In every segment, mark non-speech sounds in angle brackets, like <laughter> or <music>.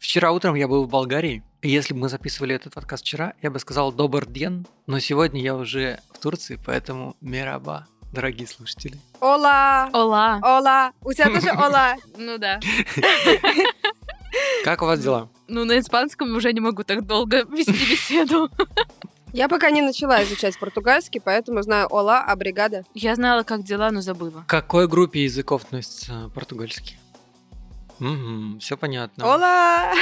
Вчера утром я был в Болгарии. И Если бы мы записывали этот подкаст вчера, я бы сказал «добр день», но сегодня я уже в Турции, поэтому мераба, дорогие слушатели. Ола! Ола. Ола! У тебя тоже <laughs> ола! Ну да. Как у вас дела? Ну, на испанском уже не могу так долго вести беседу. Я пока не начала изучать португальский, поэтому знаю ола, а бригада. Я знала, как дела, но забыла. К какой группе языков относится португальский? Угу, все понятно. Ола!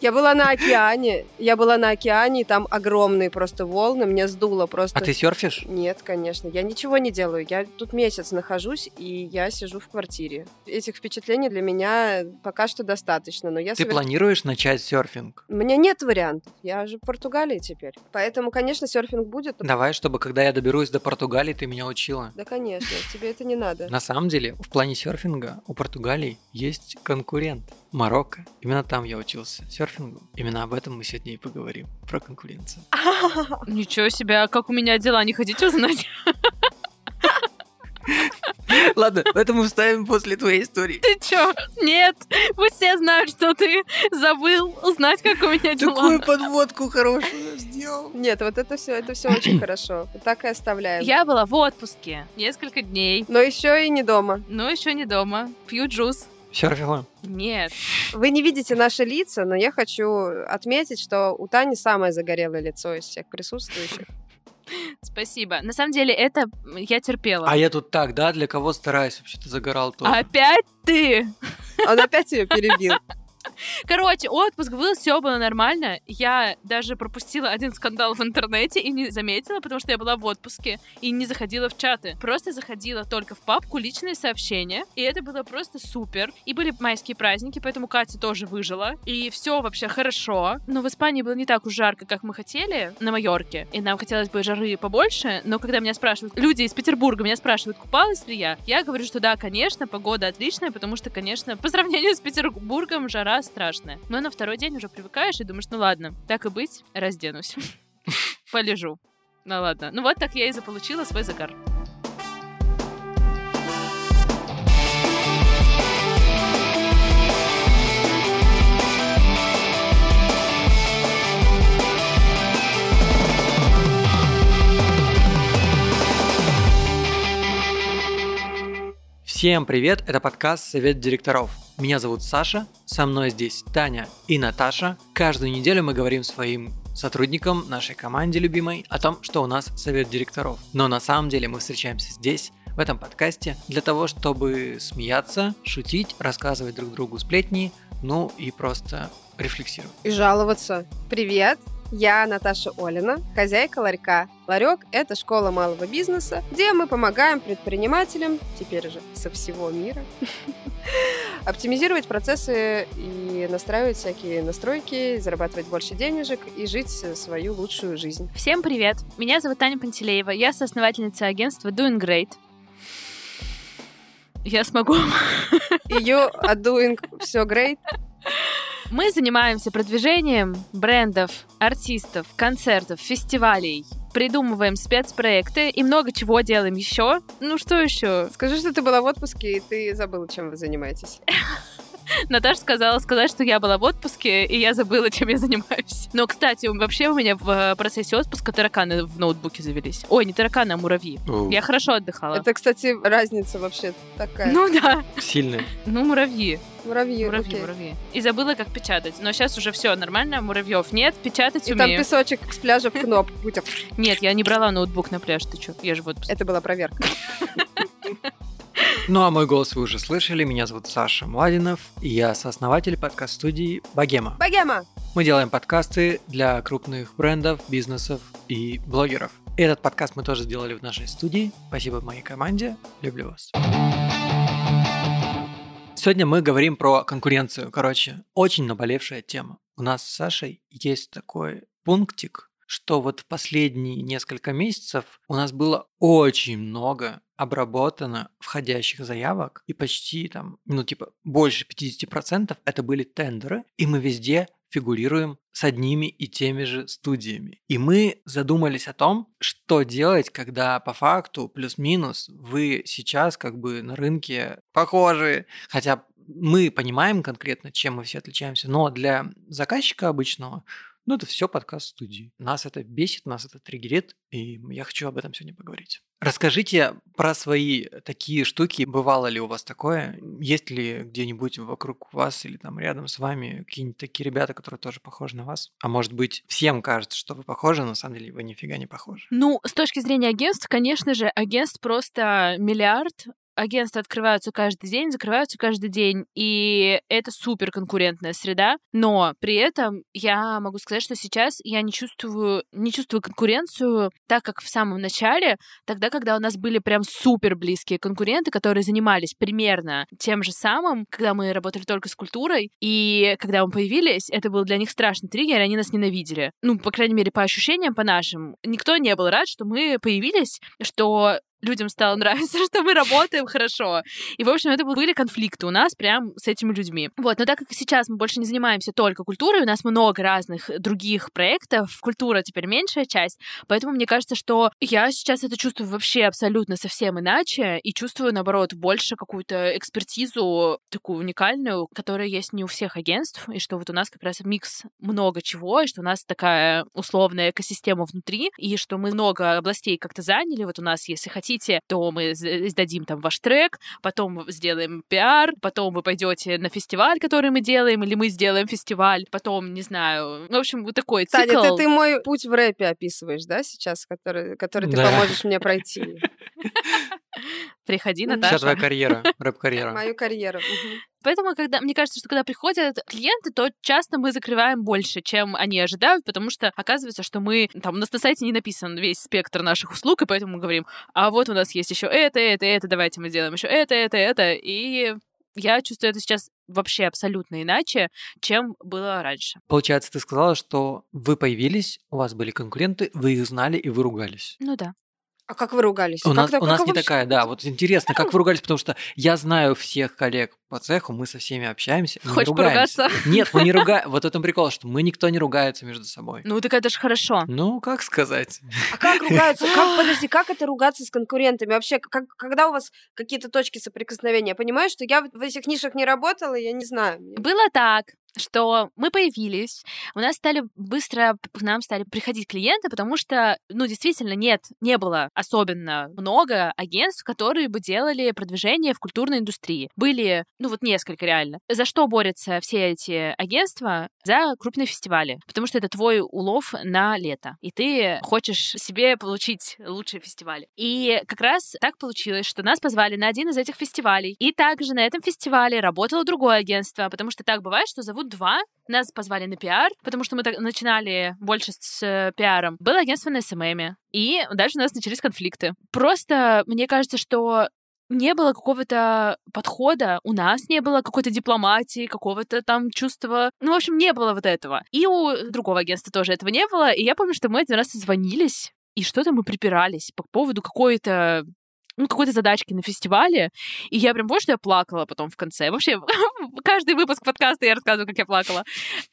Я была на океане. Я была на океане, и там огромные просто волны. Мне сдуло просто. А ты серфишь? Нет, конечно. Я ничего не делаю. Я тут месяц нахожусь, и я сижу в квартире. Этих впечатлений для меня пока что достаточно. Но я Ты соверш- планируешь начать серфинг? У меня нет вариантов. Я же в Португалии теперь. Поэтому, конечно, серфинг будет. Давай, чтобы когда я доберусь до Португалии, ты меня учила. Да, конечно. Тебе это не надо. На самом деле, в плане серфинга у Португалии есть конкурент. Марокко. Именно там я учился серфингу. Именно об этом мы сегодня и поговорим. Про конкуренцию. <laughs> Ничего себе, а как у меня дела, не хотите узнать? <laughs> Ладно, это мы вставим после твоей истории. Ты чё? Нет, пусть все знают, что ты забыл узнать, как у меня дела. Такую подводку хорошую сделал. Нет, вот это все, это все очень <clears throat> хорошо. Так и оставляем. Я была в отпуске несколько дней, Но еще и не дома. но еще не дома. Пью джус. Серфила? Нет. Вы не видите наши лица, но я хочу отметить, что у Тани самое загорелое лицо из всех присутствующих. <laughs> Спасибо. На самом деле, это я терпела. А я тут так, да, для кого стараюсь? Вообще-то загорал тоже. Опять ты? Он опять ее перебил. Короче, отпуск был, все было нормально. Я даже пропустила один скандал в интернете и не заметила, потому что я была в отпуске и не заходила в чаты. Просто заходила только в папку личные сообщения, и это было просто супер. И были майские праздники, поэтому Катя тоже выжила. И все вообще хорошо. Но в Испании было не так уж жарко, как мы хотели на Майорке. И нам хотелось бы жары побольше, но когда меня спрашивают, люди из Петербурга меня спрашивают, купалась ли я, я говорю, что да, конечно, погода отличная, потому что, конечно, по сравнению с Петербургом жара страшная. Но на второй день уже привыкаешь и думаешь, ну ладно, так и быть, разденусь. <laughs> Полежу. Ну ладно. Ну вот так я и заполучила свой загар. Всем привет, это подкаст «Совет директоров». Меня зовут Саша, со мной здесь Таня и Наташа. Каждую неделю мы говорим своим сотрудникам, нашей команде любимой, о том, что у нас совет директоров. Но на самом деле мы встречаемся здесь, в этом подкасте, для того, чтобы смеяться, шутить, рассказывать друг другу сплетни, ну и просто рефлексировать. И жаловаться. Привет, я Наташа Олина, хозяйка ларька. Ларек – это школа малого бизнеса, где мы помогаем предпринимателям, теперь же со всего мира, <laughs> оптимизировать процессы и настраивать всякие настройки, зарабатывать больше денежек и жить свою лучшую жизнь. Всем привет! Меня зовут Таня Пантелеева, я соосновательница агентства Doing Great. Я смогу. You are doing все great. Мы занимаемся продвижением брендов, артистов, концертов, фестивалей. Придумываем спецпроекты и много чего делаем еще. Ну что еще? Скажи, что ты была в отпуске, и ты забыла, чем вы занимаетесь. <laughs> Наташа сказала сказать, что я была в отпуске, и я забыла, чем я занимаюсь. Но, кстати, вообще у меня в э, процессе отпуска тараканы в ноутбуке завелись. Ой, не тараканы, а муравьи. Я хорошо отдыхала. Это, кстати, разница вообще такая. Ну да, Сильные. ну муравьи, муравьи, муравьи, окей. муравьи. И забыла, как печатать. Но сейчас уже все нормально, муравьев нет, печатать И там умею. песочек с пляжа в кнопку. Нет, я не брала ноутбук на пляж, ты чё? Я же в отпуске. Это была проверка. <laughs> Ну а мой голос вы уже слышали, меня зовут Саша Младинов, и я сооснователь подкаст-студии «Богема». Богема! Мы делаем подкасты для крупных брендов, бизнесов и блогеров. Этот подкаст мы тоже сделали в нашей студии. Спасибо моей команде. Люблю вас. Сегодня мы говорим про конкуренцию. Короче, очень наболевшая тема. У нас с Сашей есть такой пунктик, что вот в последние несколько месяцев у нас было очень много обработано входящих заявок, и почти там, ну типа больше 50% это были тендеры, и мы везде фигурируем с одними и теми же студиями. И мы задумались о том, что делать, когда по факту плюс-минус вы сейчас как бы на рынке похожи, хотя мы понимаем конкретно, чем мы все отличаемся, но для заказчика обычного ну, это все подкаст студии. Нас это бесит, нас это триггерит, и я хочу об этом сегодня поговорить. Расскажите про свои такие штуки. Бывало ли у вас такое? Есть ли где-нибудь вокруг вас или там рядом с вами какие-нибудь такие ребята, которые тоже похожи на вас? А может быть, всем кажется, что вы похожи, но на самом деле вы нифига не похожи? Ну, с точки зрения агентств, конечно же, агентств просто миллиард агентства открываются каждый день, закрываются каждый день, и это супер конкурентная среда, но при этом я могу сказать, что сейчас я не чувствую, не чувствую конкуренцию так, как в самом начале, тогда, когда у нас были прям супер близкие конкуренты, которые занимались примерно тем же самым, когда мы работали только с культурой, и когда мы появились, это был для них страшный триггер, они нас ненавидели. Ну, по крайней мере, по ощущениям, по нашим. Никто не был рад, что мы появились, что людям стало <laughs> нравиться, что мы работаем хорошо. И, в общем, это были конфликты у нас прям с этими людьми. Вот, но так как сейчас мы больше не занимаемся только культурой, у нас много разных других проектов, культура теперь меньшая часть, поэтому мне кажется, что я сейчас это чувствую вообще абсолютно совсем иначе и чувствую, наоборот, больше какую-то экспертизу такую уникальную, которая есть не у всех агентств, и что вот у нас как раз микс много чего, и что у нас такая условная экосистема внутри, и что мы много областей как-то заняли. Вот у нас, если хотите, хотите, то мы издадим там ваш трек, потом сделаем пиар, потом вы пойдете на фестиваль, который мы делаем, или мы сделаем фестиваль, потом, не знаю, в общем, вот такой цикл. Таня, ты, ты мой путь в рэпе описываешь, да, сейчас, который, который ты да. поможешь мне пройти? <laughs> Приходи, Наташа. Вся твоя карьера, рэп-карьера. <laughs> Мою карьеру. Поэтому, когда, мне кажется, что когда приходят клиенты, то часто мы закрываем больше, чем они ожидают, потому что оказывается, что мы, там, у нас на сайте не написан весь спектр наших услуг, и поэтому мы говорим, а вот у нас есть еще это, это, это, давайте мы сделаем еще это, это, это, и я чувствую это сейчас вообще абсолютно иначе, чем было раньше. Получается, ты сказала, что вы появились, у вас были конкуренты, вы их знали и вы ругались. Ну да. А как вы ругались? У как нас, так, у нас как не вообще? такая, да. Вот интересно, как вы <laughs> ругались, потому что я знаю всех коллег по цеху, мы со всеми общаемся. Хочешь ругаемся. поругаться? Нет, мы не <laughs> ругаем. Вот в этом прикол, что мы никто не ругается между собой. Ну, так это же хорошо. Ну, как сказать? А как ругаются? Как, <laughs> подожди, как это ругаться с конкурентами? Вообще, как, когда у вас какие-то точки соприкосновения? Я понимаю, что я в этих нишах не работала, я не знаю. Было так, что мы появились, у нас стали быстро, к нам стали приходить клиенты, потому что, ну, действительно, нет, не было особенно много агентств, которые бы делали продвижение в культурной индустрии. Были, ну, вот несколько реально. За что борются все эти агентства? За крупные фестивали, потому что это твой улов на лето, и ты хочешь себе получить лучшие фестивали. И как раз так получилось, что нас позвали на один из этих фестивалей, и также на этом фестивале работало другое агентство, потому что так бывает, что зовут два, нас позвали на пиар, потому что мы так начинали больше с э, пиаром. Было агентство на СММе, и дальше у нас начались конфликты. Просто мне кажется, что не было какого-то подхода, у нас не было какой-то дипломатии, какого-то там чувства. Ну, в общем, не было вот этого. И у другого агентства тоже этого не было. И я помню, что мы один раз созвонились, и что-то мы припирались по поводу какой-то ну, какой-то задачки на фестивале, и я прям помню, что я плакала потом в конце. Вообще, <laughs> каждый выпуск подкаста я рассказываю, как я плакала.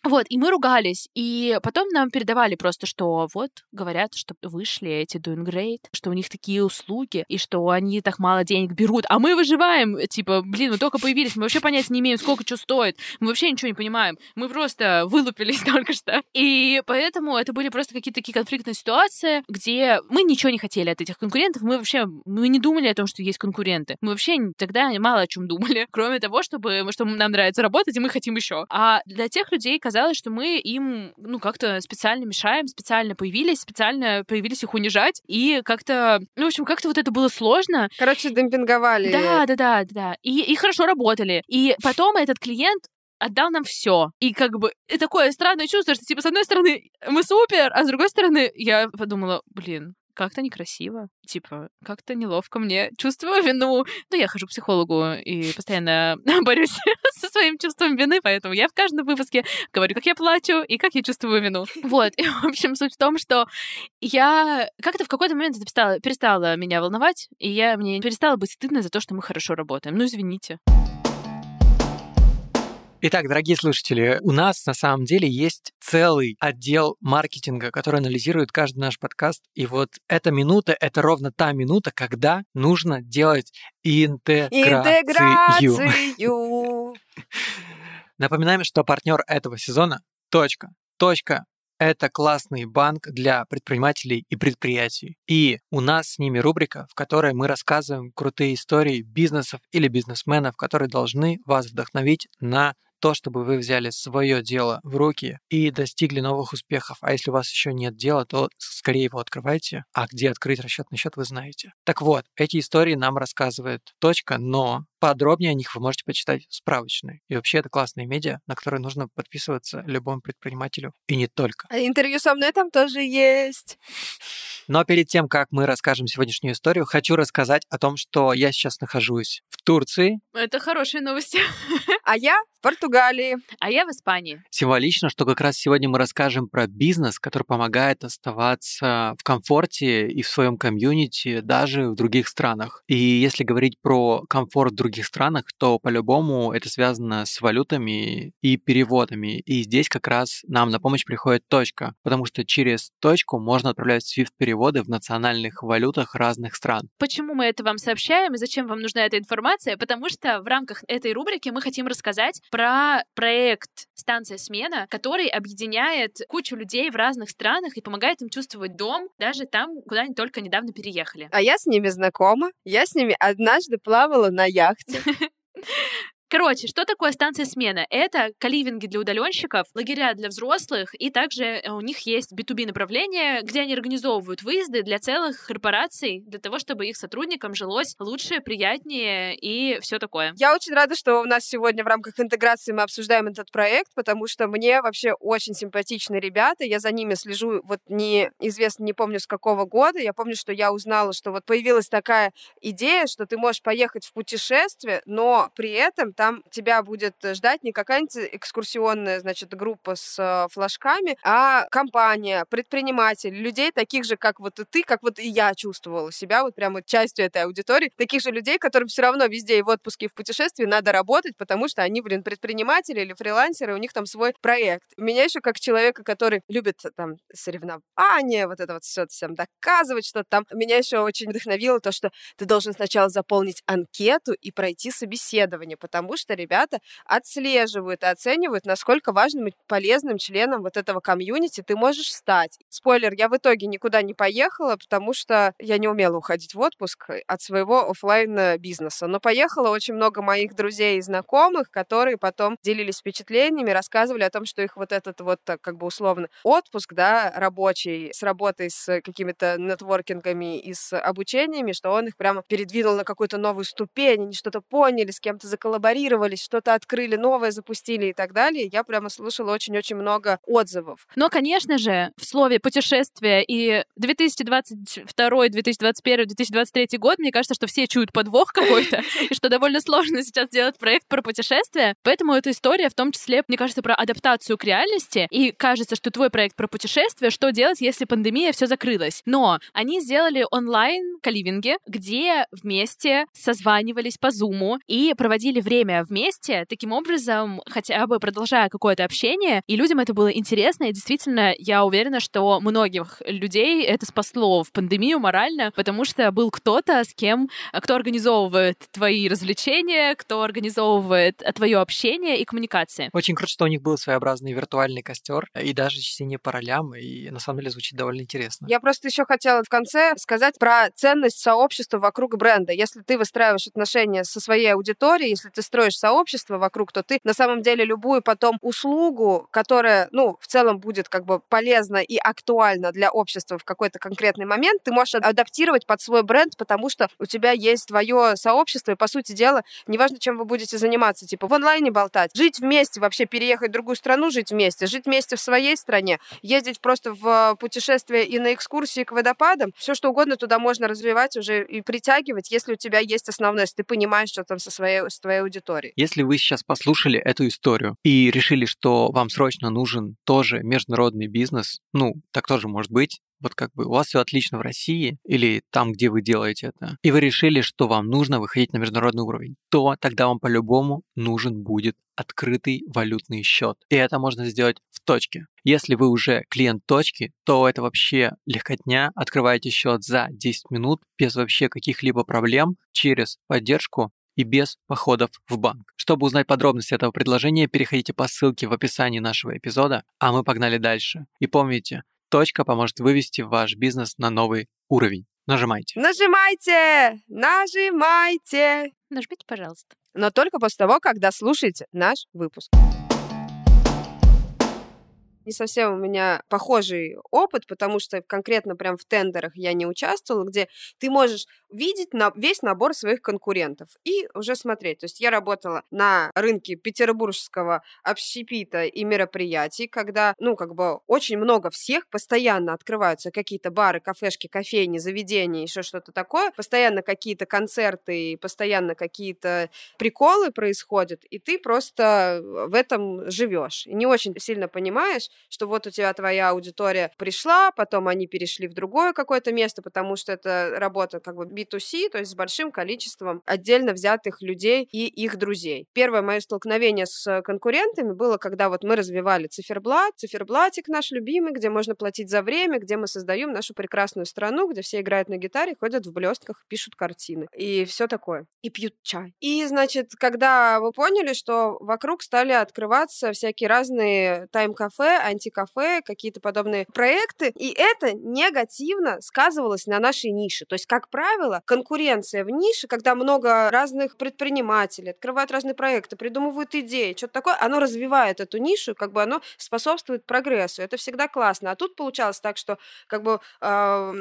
Вот, и мы ругались, и потом нам передавали просто, что вот, говорят, что вышли эти Doing Great, что у них такие услуги, и что они так мало денег берут, а мы выживаем, типа, блин, мы только появились, мы вообще понятия не имеем, сколько что стоит, мы вообще ничего не понимаем, мы просто вылупились <laughs> только что. И поэтому это были просто какие-то такие конфликтные ситуации, где мы ничего не хотели от этих конкурентов, мы вообще, мы не думали о том, что есть конкуренты. Мы вообще тогда мало о чем думали, <laughs> кроме того, чтобы что нам нравится работать, и мы хотим еще. А для тех людей казалось, что мы им, ну, как-то специально мешаем, специально появились, специально появились их унижать, и как-то, ну, в общем, как-то вот это было сложно. Короче, демпинговали. Да, да, да, да. И, и хорошо работали. И потом этот клиент отдал нам все. И как бы и такое странное чувство, что типа с одной стороны мы супер, а с другой стороны я подумала, блин, как-то некрасиво. Типа, как-то неловко мне. Чувствую вину. Ну, я хожу к психологу и постоянно <laughs> борюсь <laughs> со своим чувством вины, поэтому я в каждом выпуске говорю, как я плачу и как я чувствую вину. Вот. <laughs> И, в общем, суть в том, что я как-то в какой-то момент это перестала, перестала меня волновать, и я мне перестала быть стыдно за то, что мы хорошо работаем. Ну, извините. Итак, дорогие слушатели, у нас на самом деле есть целый отдел маркетинга, который анализирует каждый наш подкаст. И вот эта минута — это ровно та минута, когда нужно делать интеграцию. Интеграцию. <laughs> Напоминаем, что партнер этого сезона — точка. Точка это классный банк для предпринимателей и предприятий. И у нас с ними рубрика, в которой мы рассказываем крутые истории бизнесов или бизнесменов, которые должны вас вдохновить на то, чтобы вы взяли свое дело в руки и достигли новых успехов. А если у вас еще нет дела, то скорее его открывайте. А где открыть расчетный счет, вы знаете. Так вот, эти истории нам рассказывает точка, но подробнее о них вы можете почитать в справочной. И вообще это классные медиа, на которые нужно подписываться любому предпринимателю. И не только. А интервью со мной там тоже есть. Но перед тем, как мы расскажем сегодняшнюю историю, хочу рассказать о том, что я сейчас нахожусь в Турции. Это хорошие новости. <laughs> А я в Португалии. А я в Испании. Символично, что как раз сегодня мы расскажем про бизнес, который помогает оставаться в комфорте и в своем комьюнити даже в других странах. И если говорить про комфорт в других странах, то по-любому это связано с валютами и переводами. И здесь как раз нам на помощь приходит точка, потому что через точку можно отправлять SWIFT-переводы в национальных валютах разных стран. Почему мы это вам сообщаем и зачем вам нужна эта информация? Потому что в рамках этой рубрики мы хотим рассказать про проект «Станция смена», который объединяет кучу людей в разных странах и помогает им чувствовать дом даже там, куда они только недавно переехали. А я с ними знакома. Я с ними однажды плавала на яхте. <laughs> reakcji. <laughs> Короче, что такое станция смена? Это каливинги для удаленщиков, лагеря для взрослых, и также э, у них есть B2B направление, где они организовывают выезды для целых корпораций, для того, чтобы их сотрудникам жилось лучше, приятнее и все такое. Я очень рада, что у нас сегодня в рамках интеграции мы обсуждаем этот проект, потому что мне вообще очень симпатичны ребята, я за ними слежу, вот неизвестно, не помню с какого года, я помню, что я узнала, что вот появилась такая идея, что ты можешь поехать в путешествие, но при этом там тебя будет ждать не какая-нибудь экскурсионная, значит, группа с э, флажками, а компания, предприниматель, людей таких же, как вот и ты, как вот и я чувствовала себя вот прямо частью этой аудитории, таких же людей, которым все равно везде и в отпуске, и в путешествии надо работать, потому что они, блин, предприниматели или фрилансеры, у них там свой проект. Меня еще как человека, который любит там соревнования, вот это вот все всем доказывать что-то там, меня еще очень вдохновило то, что ты должен сначала заполнить анкету и пройти собеседование, потому потому что ребята отслеживают и оценивают, насколько важным и полезным членом вот этого комьюнити ты можешь стать. Спойлер, я в итоге никуда не поехала, потому что я не умела уходить в отпуск от своего офлайн бизнеса. Но поехала очень много моих друзей и знакомых, которые потом делились впечатлениями, рассказывали о том, что их вот этот вот как бы условно отпуск, да, рабочий, с работой с какими-то нетворкингами и с обучениями, что он их прямо передвинул на какую-то новую ступень, они что-то поняли, с кем-то заколлаборировали, коллаборировались, что-то открыли новое, запустили и так далее. Я прямо слышала очень-очень много отзывов. Но, конечно же, в слове путешествие и 2022, 2021, 2023 год, мне кажется, что все чуют подвох какой-то, <laughs> и что довольно сложно сейчас сделать проект про путешествие. Поэтому эта история в том числе, мне кажется, про адаптацию к реальности. И кажется, что твой проект про путешествие, что делать, если пандемия все закрылась. Но они сделали онлайн каливинги, где вместе созванивались по зуму и проводили время время вместе, таким образом, хотя бы продолжая какое-то общение, и людям это было интересно, и действительно, я уверена, что многих людей это спасло в пандемию морально, потому что был кто-то, с кем, кто организовывает твои развлечения, кто организовывает твое общение и коммуникации. Очень круто, что у них был своеобразный виртуальный костер и даже чтение по ролям, и на самом деле звучит довольно интересно. Я просто еще хотела в конце сказать про ценность сообщества вокруг бренда. Если ты выстраиваешь отношения со своей аудиторией, если ты строишь строишь сообщество вокруг, то ты на самом деле любую потом услугу, которая, ну, в целом будет как бы полезна и актуальна для общества в какой-то конкретный момент, ты можешь адаптировать под свой бренд, потому что у тебя есть твое сообщество, и, по сути дела, неважно, чем вы будете заниматься, типа в онлайне болтать, жить вместе, вообще переехать в другую страну, жить вместе, жить вместе в своей стране, ездить просто в путешествие и на экскурсии к водопадам, все что угодно туда можно развивать уже и притягивать, если у тебя есть основное, если ты понимаешь, что там со своей, с твоей аудиторией аудитории. Если вы сейчас послушали эту историю и решили, что вам срочно нужен тоже международный бизнес, ну, так тоже может быть, вот как бы у вас все отлично в России или там, где вы делаете это, и вы решили, что вам нужно выходить на международный уровень, то тогда вам по-любому нужен будет открытый валютный счет. И это можно сделать в точке. Если вы уже клиент точки, то это вообще легкотня. Открываете счет за 10 минут без вообще каких-либо проблем через поддержку и без походов в банк. Чтобы узнать подробности этого предложения, переходите по ссылке в описании нашего эпизода, а мы погнали дальше. И помните, точка поможет вывести ваш бизнес на новый уровень. Нажимайте. Нажимайте! Нажимайте! Нажмите, пожалуйста. Но только после того, когда слушаете наш выпуск не совсем у меня похожий опыт, потому что конкретно прям в тендерах я не участвовала, где ты можешь видеть на весь набор своих конкурентов и уже смотреть. То есть я работала на рынке петербургского общепита и мероприятий, когда, ну, как бы очень много всех, постоянно открываются какие-то бары, кафешки, кофейни, заведения, еще что-то такое, постоянно какие-то концерты, постоянно какие-то приколы происходят, и ты просто в этом живешь. Не очень сильно понимаешь, что вот у тебя твоя аудитория пришла, потом они перешли в другое какое-то место, потому что это работа как бы B2C, то есть с большим количеством отдельно взятых людей и их друзей. Первое мое столкновение с конкурентами было, когда вот мы развивали циферблат, циферблатик наш любимый, где можно платить за время, где мы создаем нашу прекрасную страну, где все играют на гитаре, ходят в блестках, пишут картины и все такое. И пьют чай. И, значит, когда вы поняли, что вокруг стали открываться всякие разные тайм-кафе, антикафе, какие-то подобные проекты, и это негативно сказывалось на нашей нише. То есть, как правило, конкуренция в нише, когда много разных предпринимателей открывают разные проекты, придумывают идеи, что-то такое, оно развивает эту нишу, как бы оно способствует прогрессу. Это всегда классно. А тут получалось так, что как бы э,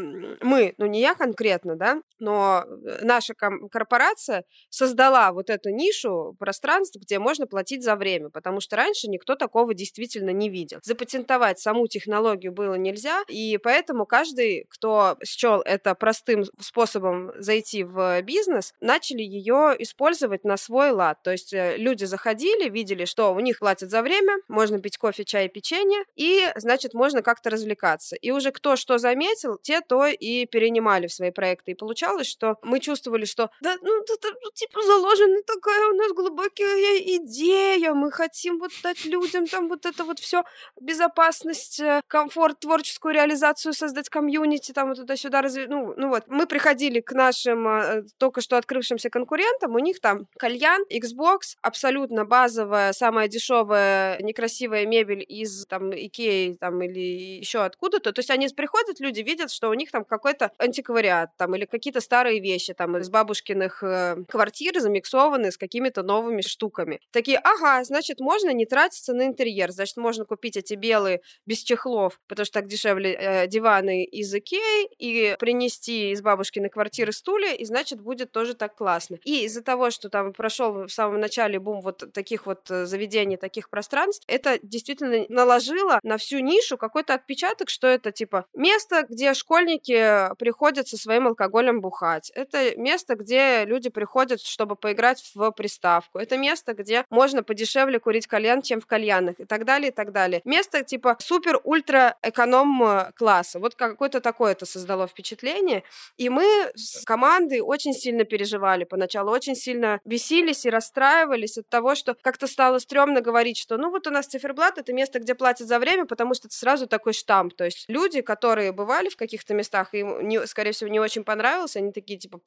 мы, ну не я конкретно, да, но наша корпорация создала вот эту нишу пространств, где можно платить за время, потому что раньше никто такого действительно не видел запатентовать саму технологию было нельзя, и поэтому каждый, кто счел это простым способом зайти в бизнес, начали ее использовать на свой лад. То есть э, люди заходили, видели, что у них платят за время, можно пить кофе, чай, печенье, и, значит, можно как-то развлекаться. И уже кто что заметил, те то и перенимали в свои проекты. И получалось, что мы чувствовали, что да, ну, это, типа, заложена такая у нас глубокая идея, мы хотим вот дать людям там вот это вот все безопасность, э, комфорт, творческую реализацию, создать комьюнити, там, туда-сюда, разви... ну, ну вот. Мы приходили к нашим э, только что открывшимся конкурентам, у них там кальян, Xbox, абсолютно базовая, самая дешевая, некрасивая мебель из там Икеи там или еще откуда-то. То есть они приходят, люди видят, что у них там какой-то антиквариат там или какие-то старые вещи там из бабушкиных э, квартир замиксованы с какими-то новыми штуками. Такие, ага, значит, можно не тратиться на интерьер, значит, можно купить эти белые без чехлов, потому что так дешевле э, диваны из Икеи, и принести из бабушкиной квартиры стулья, и значит будет тоже так классно. И из-за того, что там прошел в самом начале бум вот таких вот э, заведений, таких пространств, это действительно наложило на всю нишу какой-то отпечаток, что это типа место, где школьники приходят со своим алкоголем бухать. Это место, где люди приходят, чтобы поиграть в приставку. Это место, где можно подешевле курить кальян, чем в кальянах и так далее, и так далее. Место типа супер-ультра-эконом э. Вот какое-то такое это создало впечатление. И мы с командой очень сильно переживали поначалу, очень сильно бесились и расстраивались от того, что как-то стало стрёмно говорить, что ну вот у нас циферблат — это место, где платят за время, потому что это сразу такой штамп. То есть люди, которые бывали в каких-то местах, им, не, скорее всего, не очень понравилось, они такие типа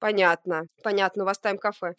понятно, понятно, у вас тайм-кафе.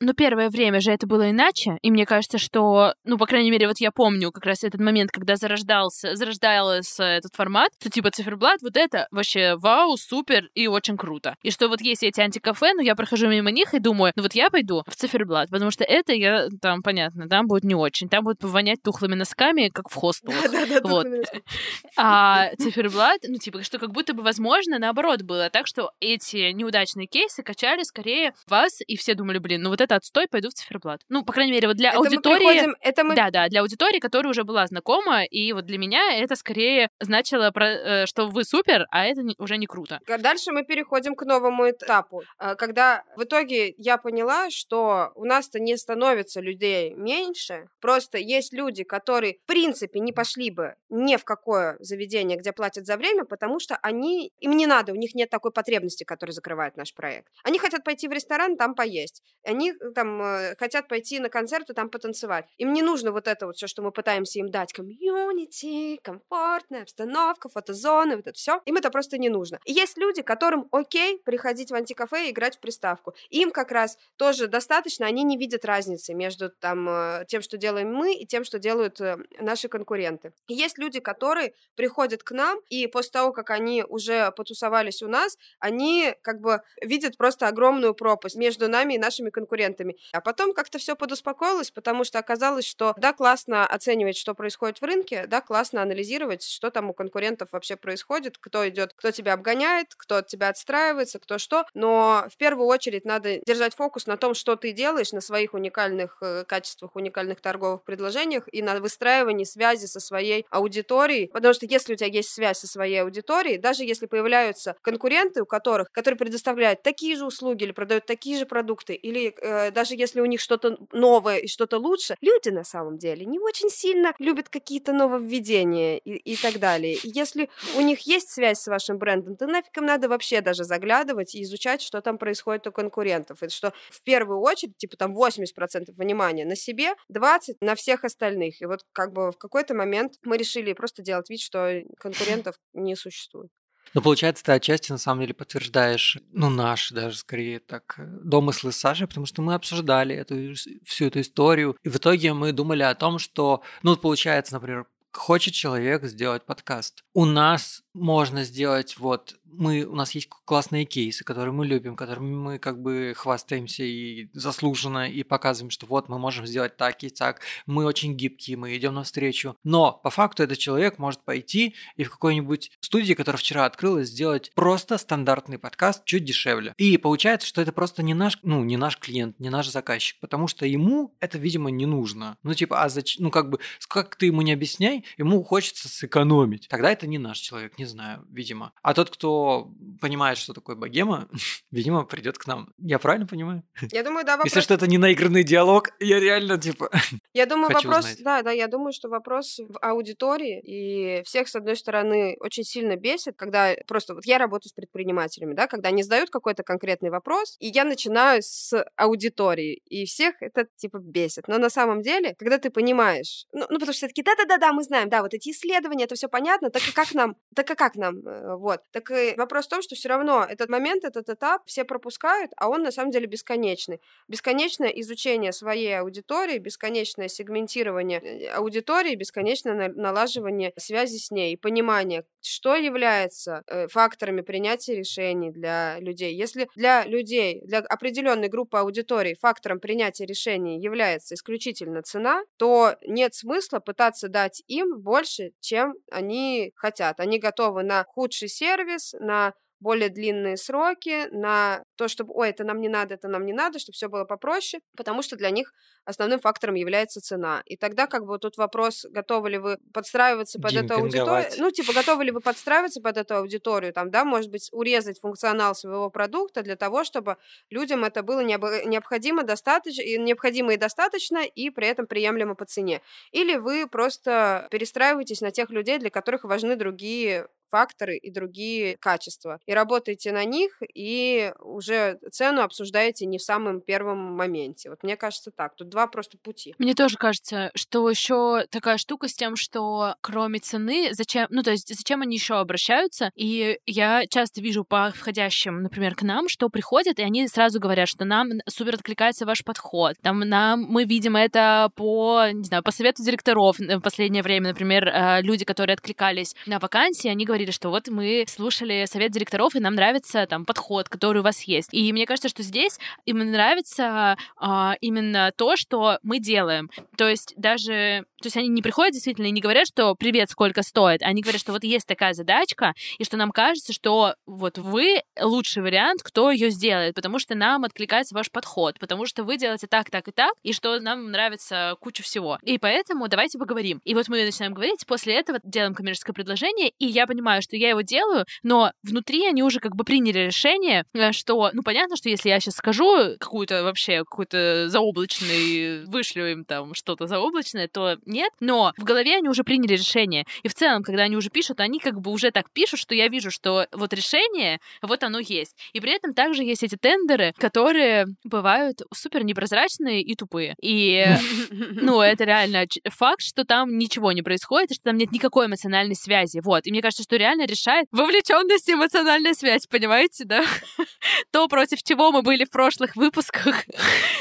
Но первое время же это было иначе, и мне кажется, что, ну, по крайней мере, вот я помню как раз этот момент, когда зарождался, зарождался этот формат, что типа циферблат, вот это вообще вау, супер и очень круто. И что вот есть эти антикафе, ну, я прохожу мимо них и думаю, ну, вот я пойду в циферблат, потому что это я, там, понятно, там будет не очень, там будет вонять тухлыми носками, как в хостелах. <laughs> Вот. <laughs> А циферблат, ну, типа, что как будто бы, возможно, наоборот было так, что эти неудачные кейсы качали скорее вас, и все думали, блин, ну, вот это это отстой, пойду в циферблат. Ну, по крайней мере, вот для Это аудитории... Мы приходим, это мы... Да, да, для аудитории, которая уже была знакома, и вот для меня это скорее значило, про, э, что вы супер, а это уже не круто. Дальше мы переходим к новому этапу, э, когда в итоге я поняла, что у нас-то не становится людей меньше, просто есть люди, которые в принципе не пошли бы ни в какое заведение, где платят за время, потому что они, им не надо, у них нет такой потребности, которая закрывает наш проект. Они хотят пойти в ресторан, там поесть. Они там э, хотят пойти на концерт и там потанцевать. Им не нужно вот это вот все, что мы пытаемся им дать, комьюнити, комфортная обстановка, фотозоны, вот это все. Им это просто не нужно. И есть люди, которым окей приходить в антикафе и играть в приставку. Им как раз тоже достаточно, они не видят разницы между там э, тем, что делаем мы, и тем, что делают э, наши конкуренты. И есть люди, которые приходят к нам, и после того, как они уже потусовались у нас, они как бы видят просто огромную пропасть между нами и нашими конкурентами. А потом как-то все подуспокоилось, потому что оказалось, что да, классно оценивать, что происходит в рынке, да, классно анализировать, что там у конкурентов вообще происходит, кто идет, кто тебя обгоняет, кто от тебя отстраивается, кто что. Но в первую очередь надо держать фокус на том, что ты делаешь, на своих уникальных э, качествах, уникальных торговых предложениях и на выстраивании связи со своей аудиторией. Потому что если у тебя есть связь со своей аудиторией, даже если появляются конкуренты, у которых, которые предоставляют такие же услуги или продают такие же продукты, или э, даже если у них что-то новое и что-то лучше, люди на самом деле не очень сильно любят какие-то нововведения и, и так далее. И если у них есть связь с вашим брендом, то нафиг им надо вообще даже заглядывать и изучать, что там происходит у конкурентов. Это что в первую очередь, типа там 80% внимания на себе, 20% на всех остальных. И вот как бы в какой-то момент мы решили просто делать вид, что конкурентов не существует. Ну, получается, ты отчасти на самом деле подтверждаешь, ну, наши даже скорее так, э, домыслы с потому что мы обсуждали эту, всю эту историю, и в итоге мы думали о том, что, ну, получается, например, хочет человек сделать подкаст. У нас можно сделать вот мы у нас есть классные кейсы, которые мы любим, которыми мы как бы хвастаемся и заслуженно и показываем, что вот мы можем сделать так и так, мы очень гибкие, мы идем навстречу. Но по факту этот человек может пойти и в какой-нибудь студии, которая вчера открылась, сделать просто стандартный подкаст чуть дешевле. И получается, что это просто не наш, ну не наш клиент, не наш заказчик, потому что ему это, видимо, не нужно. Ну типа, а зачем? Ну как бы, как ты ему не объясняй, ему хочется сэкономить. Тогда это не наш человек, не знаю, видимо. А тот, кто понимает, что такое богема, <laughs> видимо, придет к нам. Я правильно понимаю? <laughs> Я думаю, да, вопрос... Если что это не наигранный диалог, я реально, типа, <laughs> Я думаю, вопрос... узнать. Да, да, я думаю, что вопрос в аудитории, и всех, с одной стороны, очень сильно бесит, когда просто... Вот я работаю с предпринимателями, да, когда они задают какой-то конкретный вопрос, и я начинаю с аудитории, и всех это, типа, бесит. Но на самом деле, когда ты понимаешь... Ну, ну потому что все таки да-да-да-да, мы знаем, да, вот эти исследования, это все понятно, так как нам... Так и как нам? э, Вот. Так и вопрос в том, что все равно этот момент, этот этап все пропускают, а он на самом деле бесконечный. Бесконечное изучение своей аудитории, бесконечное сегментирование э, аудитории, бесконечное на- налаживание связи с ней, понимание, что является э, факторами принятия решений для людей. Если для людей, для определенной группы аудитории фактором принятия решений является исключительно цена, то нет смысла пытаться дать им больше, чем они хотят. Они готовы на худший сервис, на более длинные сроки, на то, чтобы, ой, это нам не надо, это нам не надо, чтобы все было попроще, потому что для них основным фактором является цена. И тогда как бы тут вопрос, готовы ли вы подстраиваться под эту аудиторию, ну, типа, готовы ли вы подстраиваться под эту аудиторию, там, да, может быть, урезать функционал своего продукта для того, чтобы людям это было необходимо достаточно, необходимо и достаточно, и при этом приемлемо по цене. Или вы просто перестраиваетесь на тех людей, для которых важны другие факторы и другие качества. И работаете на них, и уже цену обсуждаете не в самом первом моменте. Вот мне кажется так. Тут два просто пути. Мне тоже кажется, что еще такая штука с тем, что кроме цены, зачем, ну то есть зачем они еще обращаются? И я часто вижу по входящим, например, к нам, что приходят и они сразу говорят, что нам супер откликается ваш подход, там нам мы видим это по, не знаю, по совету директоров в последнее время, например, э, люди, которые откликались на вакансии, они говорили, что вот мы слушали совет директоров и нам нравится там подход, который у вас есть. И мне кажется, что здесь им нравится а, именно то, что мы делаем. То есть даже То есть они не приходят действительно и не говорят, что «привет, сколько стоит?», они говорят, что вот есть такая задачка, и что нам кажется, что вот вы лучший вариант, кто ее сделает, потому что нам откликается ваш подход, потому что вы делаете так, так и так, и что нам нравится куча всего. И поэтому давайте поговорим. И вот мы начинаем говорить, после этого делаем коммерческое предложение, и я понимаю, что я его делаю, но внутри они уже как бы приняли решение, э, что, ну, понятно, что если я сейчас скажу какую-то вообще, какой-то заоблачный, вышлю им там что-то заоблачное, то нет, но в голове они уже приняли решение. И в целом, когда они уже пишут, они как бы уже так пишут, что я вижу, что вот решение, вот оно есть. И при этом также есть эти тендеры, которые бывают супер непрозрачные и тупые. И, <laughs> ну, это реально факт, что там ничего не происходит, что там нет никакой эмоциональной связи. Вот. И мне кажется, что реально решает вовлеченность и эмоциональная связь, понимаете, да? <laughs> То, против чего мы были в прошлых выпусках. <laughs>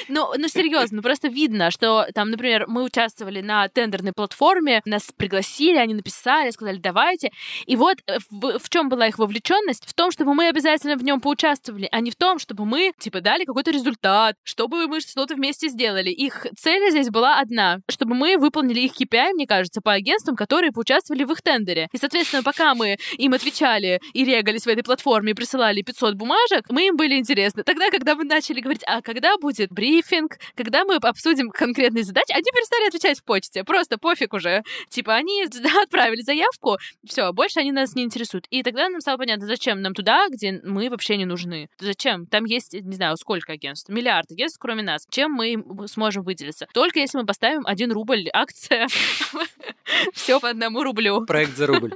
Ну, ну серьезно, ну просто видно, что там, например, мы участвовали на тендерной платформе, нас пригласили, они написали, сказали, давайте. И вот э, в, в чем была их вовлеченность? В том, чтобы мы обязательно в нем поучаствовали, а не в том, чтобы мы, типа, дали какой-то результат, чтобы мы что-то вместе сделали. Их цель здесь была одна, чтобы мы выполнили их KPI, мне кажется, по агентствам, которые поучаствовали в их тендере. И, соответственно, пока мы им отвечали и регались в этой платформе и присылали 500 бумажек, мы им были интересны. Тогда, когда мы начали говорить, а когда будет брифинг, когда мы обсудим конкретные задачи, они перестали отвечать в почте. Просто пофиг уже. Типа, они <laughs> отправили заявку, все, больше они нас не интересуют. И тогда нам стало понятно, зачем нам туда, где мы вообще не нужны. Зачем? Там есть, не знаю, сколько агентств? Миллиард агентств, кроме нас. Чем мы сможем выделиться? Только если мы поставим один рубль акция. <laughs> Все по одному рублю. Проект за рубль.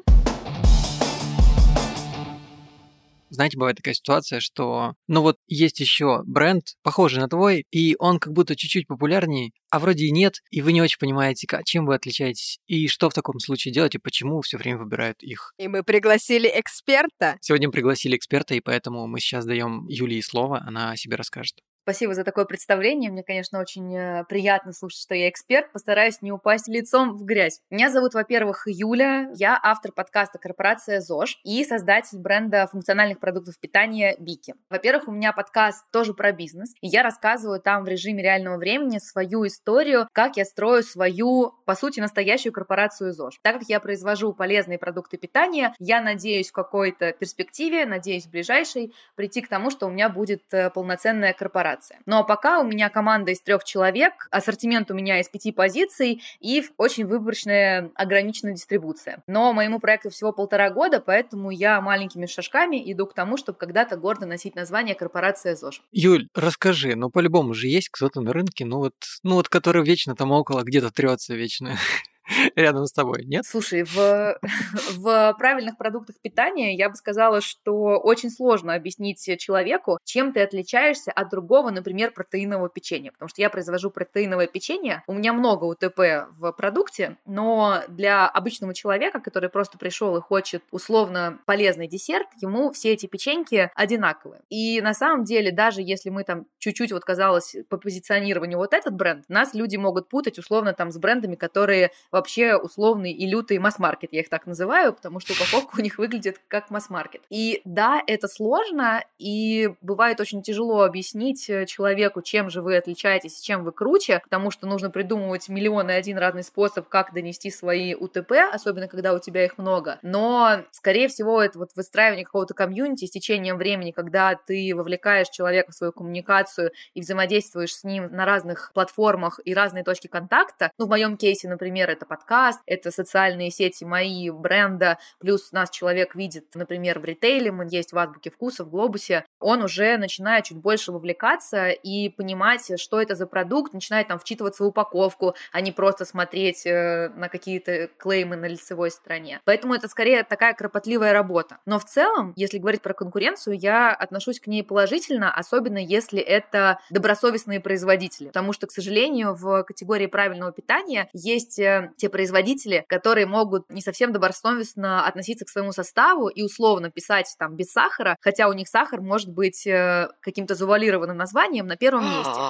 Знаете, бывает такая ситуация, что, ну вот есть еще бренд, похожий на твой, и он как будто чуть-чуть популярнее, а вроде и нет, и вы не очень понимаете, чем вы отличаетесь, и что в таком случае делать, и почему все время выбирают их. И мы пригласили эксперта. Сегодня пригласили эксперта, и поэтому мы сейчас даем Юлии слово, она о себе расскажет. Спасибо за такое представление. Мне, конечно, очень э, приятно слушать, что я эксперт. Постараюсь не упасть лицом в грязь. Меня зовут, во-первых, Юля. Я автор подкаста «Корпорация ЗОЖ» и создатель бренда функциональных продуктов питания Бики. Во-первых, у меня подкаст тоже про бизнес. И я рассказываю там в режиме реального времени свою историю, как я строю свою, по сути, настоящую корпорацию ЗОЖ. Так как я произвожу полезные продукты питания, я надеюсь в какой-то перспективе, надеюсь в ближайшей, прийти к тому, что у меня будет э, полноценная корпорация корпорация. Но пока у меня команда из трех человек, ассортимент у меня из пяти позиций и очень выборочная ограниченная дистрибуция. Но моему проекту всего полтора года, поэтому я маленькими шажками иду к тому, чтобы когда-то гордо носить название корпорация ЗОЖ. Юль, расскажи, ну по-любому же есть кто-то на рынке, ну вот, ну вот который вечно там около где-то трется вечно. <laughs> <laughs> рядом с тобой, нет? Слушай, в, <laughs> в правильных продуктах питания я бы сказала, что очень сложно объяснить человеку, чем ты отличаешься от другого, например, протеинового печенья. Потому что я произвожу протеиновое печенье, у меня много УТП в продукте, но для обычного человека, который просто пришел и хочет условно полезный десерт, ему все эти печеньки одинаковые. И на самом деле, даже если мы там чуть-чуть, вот казалось, по позиционированию вот этот бренд, нас люди могут путать условно там с брендами, которые вообще условный и лютый масс-маркет, я их так называю, потому что упаковка <laughs> у них выглядит как масс-маркет. И да, это сложно, и бывает очень тяжело объяснить э, человеку, чем же вы отличаетесь, чем вы круче, потому что нужно придумывать миллион и один разный способ, как донести свои УТП, особенно когда у тебя их много. Но, скорее всего, это вот выстраивание какого-то комьюнити с течением времени, когда ты вовлекаешь человека в свою коммуникацию и взаимодействуешь с ним на разных платформах и разные точки контакта. Ну, в моем кейсе, например, это подкаст, это социальные сети мои, бренда, плюс нас человек видит, например, в ритейле, мы есть в Азбуке Вкуса, в Глобусе, он уже начинает чуть больше вовлекаться и понимать, что это за продукт, начинает там вчитываться в упаковку, а не просто смотреть э, на какие-то клеймы на лицевой стороне. Поэтому это скорее такая кропотливая работа. Но в целом, если говорить про конкуренцию, я отношусь к ней положительно, особенно если это добросовестные производители. Потому что, к сожалению, в категории правильного питания есть те производители, которые могут не совсем добросовестно относиться к своему составу и условно писать там без сахара, хотя у них сахар может быть э, каким-то завуалированным названием на первом месте. <gasps>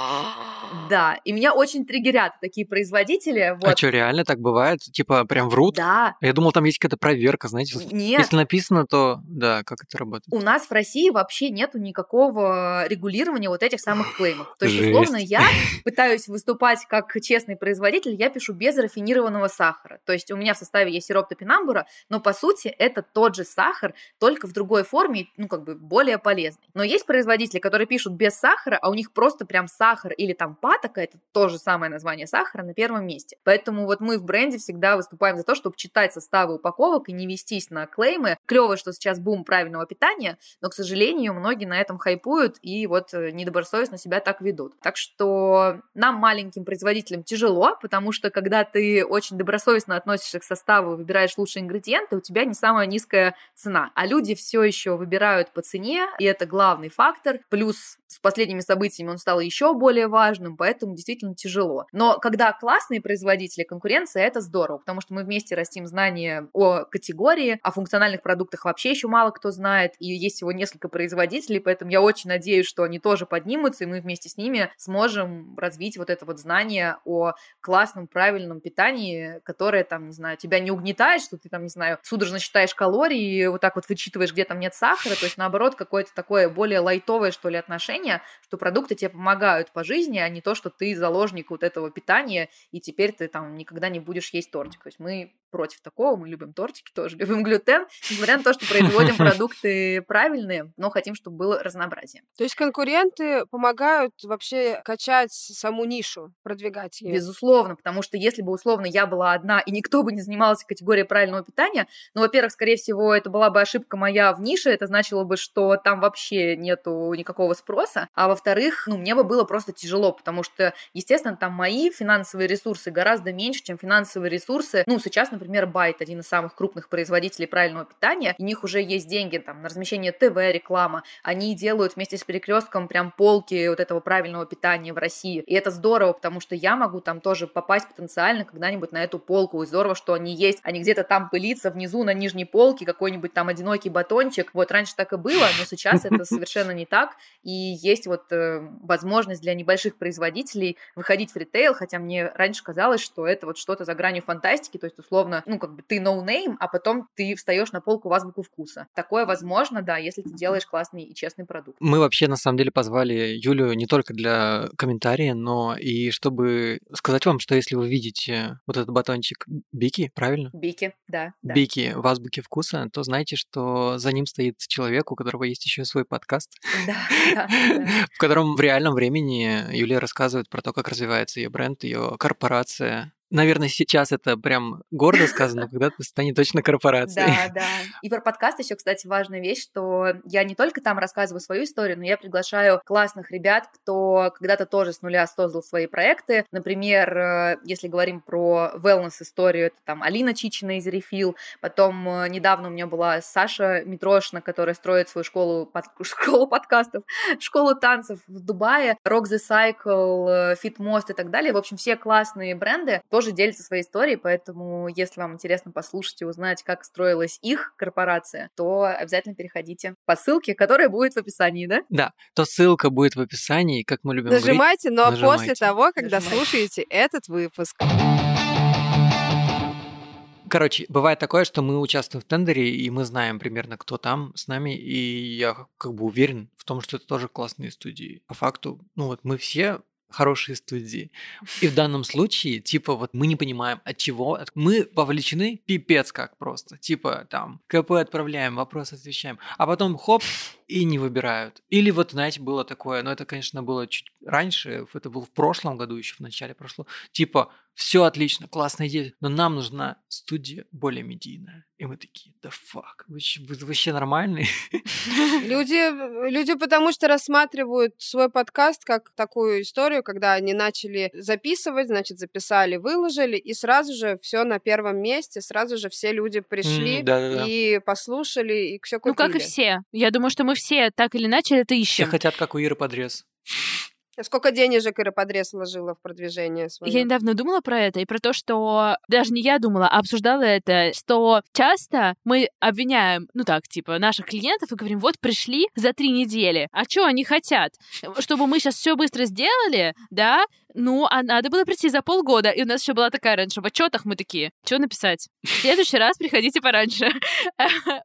Да, и меня очень триггерят такие производители. А Вот. что, реально так бывает? Типа прям врут? Да, Я думал, там есть какая-то проверка, знаете. нет. Если написано, то да, как это работает? У нас в России вообще нету никакого регулирования вот этих самых <gasps> клеймов. То есть, Жесть. условно, я <laughs> пытаюсь выступать как честный производитель, я пишу без рафинированного сахара. То есть у меня в составе есть сироп топинамбура, но по сути это тот же сахар, только в другой форме, ну как бы более полезный. Но есть производители, которые пишут без сахара, а у них просто прям сахар или там патока, это то же самое название сахара на первом месте. Поэтому вот мы в бренде всегда выступаем за то, чтобы читать составы упаковок и не вестись на клеймы. Клево, что сейчас бум правильного питания, но, к сожалению, многие на этом хайпуют и вот э, недобросовестно себя так ведут. Так что нам, маленьким производителям, тяжело, потому что когда ты очень добросовестно относишься к составу, выбираешь лучшие ингредиенты, у тебя не самая низкая цена. А люди все еще выбирают по цене, и это главный фактор. Плюс с последними событиями он стал еще более важным, поэтому действительно тяжело. Но когда классные производители, конкуренция, это здорово, потому что мы вместе растим знания о категории, о функциональных продуктах вообще еще мало кто знает, и есть всего несколько производителей, поэтому я очень надеюсь, что они тоже поднимутся, и мы вместе с ними сможем развить вот это вот знание о классном, правильном питании, которое там, не знаю, тебя не угнетает, что ты там, не знаю, судорожно считаешь калории, и вот так вот вычитываешь, где там нет сахара, то есть наоборот какое-то такое более лайтовое, что ли, отношение, что продукты тебе помогают по жизни, а не то, что ты заложник вот этого питания, и теперь ты там никогда не будешь есть тортик. То есть мы против такого, мы любим тортики тоже, <laughs> любим глютен, несмотря на то, что производим <laughs> продукты правильные, но хотим, чтобы было разнообразие. То есть конкуренты помогают вообще качать саму нишу, продвигать ее. Безусловно, потому что если бы условно я была одна и никто бы не занимался категорией правильного питания, ну, во-первых, скорее всего, это была бы ошибка моя в нише, это значило бы, что там вообще нету никакого спроса, а во-вторых, ну, мне бы было просто тяжело, потому что, естественно, там мои финансовые ресурсы гораздо меньше, чем финансовые ресурсы, ну, сейчас, например, Байт, один из самых крупных производителей правильного питания, у них уже есть деньги там на размещение ТВ, реклама, они делают вместе с перекрестком прям полки вот этого правильного питания в России, и это здорово, потому что я могу там тоже попасть потенциально когда-нибудь на эту полку, и здорово, что они есть, они где-то там пылиться внизу на нижней полке, какой-нибудь там одинокий батончик, вот раньше так и было, но сейчас это <laughs> совершенно не так, и есть вот э, возможность для небольших производителей выходить в ритейл, хотя мне раньше казалось, что это вот что-то за гранью фантастики, то есть условно, ну как бы ты no name, а потом ты встаешь на полку в азбуку вкуса. Такое возможно, да, если ты делаешь классный и честный продукт. Мы вообще на самом деле позвали Юлю не только для комментария, но и чтобы сказать вам, что если вы видите вот этот батончик Бики, правильно? Бики, да, да. Бики в азбуке вкуса, то знайте, что за ним стоит человек, у которого есть еще свой подкаст, <laughs> <laughs> в котором в реальном времени Юлия рассказывает про то, как развивается ее бренд, ее корпорация. Наверное, сейчас это прям гордо сказано, <laughs> но когда-то станет точно корпорацией. Да, <laughs> да. И про подкаст еще, кстати, важная вещь, что я не только там рассказываю свою историю, но я приглашаю классных ребят, кто когда-то тоже с нуля создал свои проекты. Например, э, если говорим про wellness-историю, это там Алина Чичина из Refill, потом э, недавно у меня была Саша Митрошина, которая строит свою школу, под... <laughs> школу подкастов, школу танцев в Дубае, Rock the Cycle, э, Fit Most и так далее. В общем, все классные бренды тоже делятся своей историей, поэтому если вам интересно послушать и узнать, как строилась их корпорация, то обязательно переходите по ссылке, которая будет в описании, да? Да, то ссылка будет в описании, как мы любим говорить. Нажимайте, но Нажимайте. после того, когда Нажимайте. слушаете этот выпуск. Короче, бывает такое, что мы участвуем в тендере, и мы знаем примерно, кто там с нами, и я как бы уверен в том, что это тоже классные студии. По факту, ну вот мы все хорошие студии. И в данном случае, типа, вот мы не понимаем, от чего. Мы вовлечены пипец как просто. Типа, там, КП отправляем, вопрос отвечаем. А потом хоп, и не выбирают. Или вот, знаете, было такое, но это, конечно, было чуть раньше, это было в прошлом году, еще в начале прошлого. Типа, все отлично, классная идея, но нам нужна студия более медийная. И мы такие, да фак, вы, вы вообще нормальные? <laughs> Люди, люди потому что рассматривают свой подкаст как такую историю, когда они начали записывать, значит, записали, выложили, и сразу же все на первом месте, сразу же все люди пришли М, Да-да-да. и послушали, и все Ну, купили. как и все. Я думаю, что мы все так или иначе это Все ищем. хотят, как у Иры подрез. Сколько денежек Ира Подрез вложила в продвижение свое? Я недавно думала про это и про то, что даже не я думала, а обсуждала это, что часто мы обвиняем, ну так, типа, наших клиентов и говорим, вот пришли за три недели, а что они хотят? Чтобы мы сейчас все быстро сделали, да, ну, а надо было прийти за полгода. И у нас еще была такая раньше в отчетах мы такие, что написать? В следующий раз приходите пораньше. <laughs>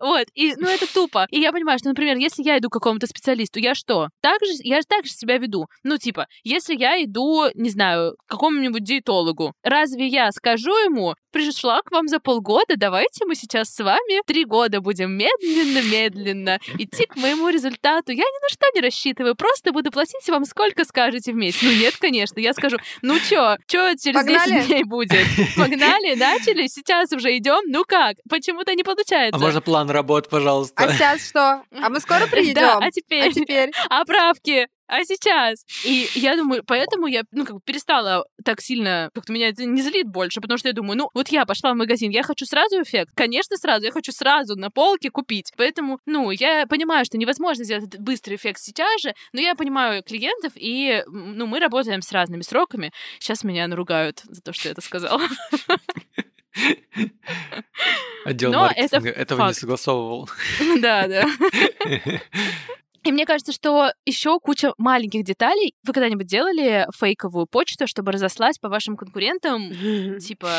Вот. И, ну, это тупо. И я понимаю, что, например, если я иду к какому-то специалисту, я что? Так же, я же так же себя веду. Ну, типа, если я иду, не знаю, к какому-нибудь диетологу, разве я скажу ему, пришла к вам за полгода, давайте мы сейчас с вами три года будем медленно-медленно идти к моему результату. Я ни на что не рассчитываю, просто буду платить вам сколько скажете в месяц. Ну нет, конечно, я скажу, ну чё, чё через Погнали? 10 дней будет? Погнали, начали, сейчас уже идем. Ну как? Почему-то не получается. А можно план работ, пожалуйста? А сейчас что? А мы скоро приедем? Да, а теперь? А теперь? А правки? А сейчас? И я думаю, поэтому я, ну, как бы перестала так сильно, как-то меня это не злит больше, потому что я думаю, ну, вот я пошла в магазин, я хочу сразу эффект. Конечно, сразу, я хочу сразу на полке купить. Поэтому, ну, я понимаю, что невозможно сделать этот быстрый эффект сейчас же, но я понимаю клиентов, и, ну, мы работаем с разными сроками. Сейчас меня наругают за то, что я это сказала. Отдел Но это маркетинга этого не согласовывал. <laughs> Да, да. <laughs> И мне кажется, что еще куча маленьких деталей. Вы когда-нибудь делали фейковую почту, чтобы разослать по вашим конкурентам, типа,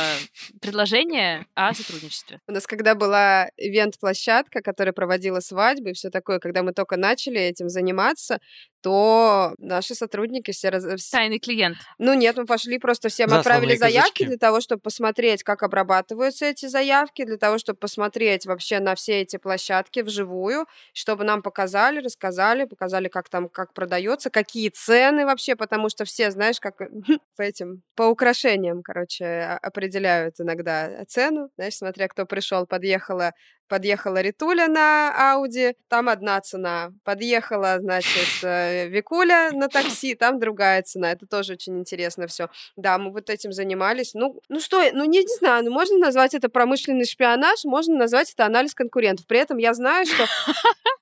предложение о сотрудничестве? У нас когда была ивент-площадка, которая проводила свадьбы и все такое, когда мы только начали этим заниматься, то наши сотрудники все... Раз... вс- Тайный клиент. Ну нет, мы пошли, просто всем Засланные отправили заявки казачки. для того, чтобы посмотреть, как обрабатываются эти заявки, для того, чтобы посмотреть вообще на все эти площадки вживую, чтобы нам показали, рассказали, показали, как там, как продается, какие цены вообще, потому что все, знаешь, как <laughs> по этим, по украшениям, короче, а- определяют иногда цену, знаешь, смотря кто пришел, подъехала Подъехала Ритуля на Ауди, там одна цена. Подъехала, значит, <laughs> э, Викуля на такси, там другая цена. Это тоже очень интересно все. Да, мы вот этим занимались. Ну, ну что, ну не, не знаю, ну можно назвать это промышленный шпионаж, можно назвать это анализ конкурентов. При этом я знаю, что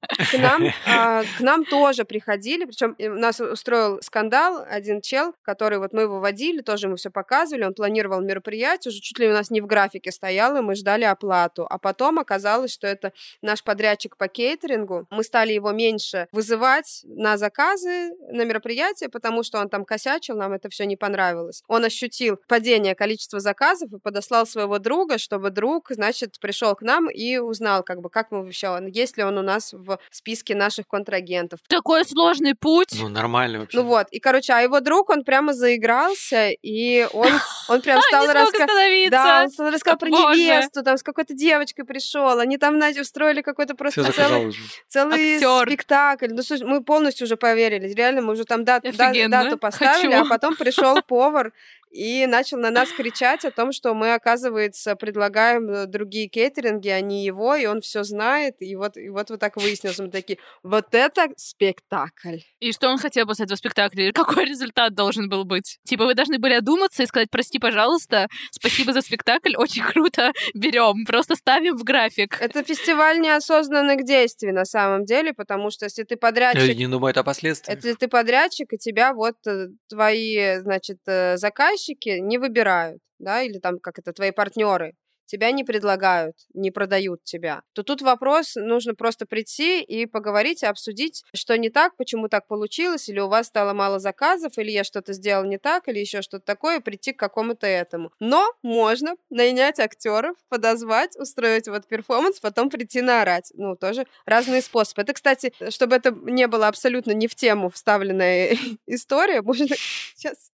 к нам, <laughs> а, к нам тоже приходили, причем у нас устроил скандал один чел, который вот мы выводили, тоже ему все показывали, он планировал мероприятие, уже чуть ли у нас не в графике стоял, и мы ждали оплату. А потом оказалось, что это наш подрядчик по кейтерингу. Мы стали его меньше вызывать на заказы, на мероприятия, потому что он там косячил, нам это все не понравилось. Он ощутил падение количества заказов и подослал своего друга, чтобы друг, значит, пришел к нам и узнал, как бы, как мы вообще, есть ли он у нас в списке наших контрагентов. Такой сложный путь. Ну, нормально вообще. Ну вот, и, короче, а его друг, он прямо заигрался, и он, он прям <laughs> стал не смог рассказывать... Да, он стал рассказывать про невесту, там с какой-то девочкой пришел, они там знаете, устроили какой-то Все просто целый, целый Актер. спектакль. Ну, слушай, мы полностью уже поверили. Реально, мы уже там дат- да- Офигенно. дату поставили, Хочу. а потом пришел повар и начал на нас кричать о том, что мы, оказывается, предлагаем э, другие кейтеринги, а не его, и он все знает. И вот, и вот вот так выяснилось. Мы такие, вот это спектакль. И что он хотел после этого спектакля? Какой результат должен был быть? Типа, вы должны были одуматься и сказать, прости, пожалуйста, спасибо за спектакль, очень круто, берем, просто ставим в график. Это фестиваль неосознанных действий на самом деле, потому что если ты подрядчик... Люди не думают о последствиях. Это ты подрядчик, и тебя вот э, твои, значит, э, заказчики не выбирают, да, или там как это, твои партнеры тебя не предлагают, не продают тебя, то тут вопрос, нужно просто прийти и поговорить, обсудить, что не так, почему так получилось, или у вас стало мало заказов, или я что-то сделал не так, или еще что-то такое, и прийти к какому-то этому. Но можно нанять актеров, подозвать, устроить вот перформанс, потом прийти наорать. Ну, тоже разные способы. Это, кстати, чтобы это не было абсолютно не в тему вставленная <laughs> история, можно <laughs> сейчас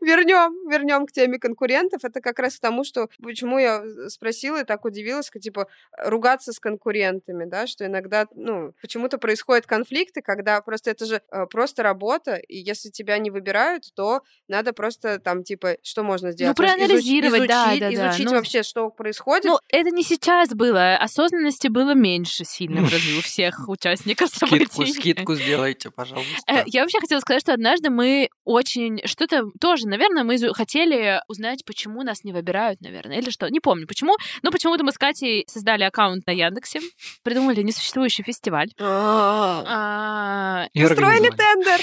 вернем, вернем к теме конкурентов. Это как раз к тому, что почему я спросила и так удивилась, как, типа ругаться с конкурентами, да, что иногда, ну, почему-то происходят конфликты, когда просто это же э, просто работа, и если тебя не выбирают, то надо просто там, типа, что можно сделать? Изуч- проанализировать, да, изучить, да, да. изучить Ну, вообще, что происходит. Ну, это не сейчас было. Осознанности было меньше сильно в у всех участников Скидку, событий. скидку сделайте, Э, пожалуйста. Я вообще хотела сказать, что однажды мы очень что-то тоже, наверное, мы хотели узнать, почему нас не выбирают, наверное, или что. Не помню почему, но почему-то мы с Катей создали аккаунт на Яндексе, придумали несуществующий фестиваль. А, А, И Устроили тендер.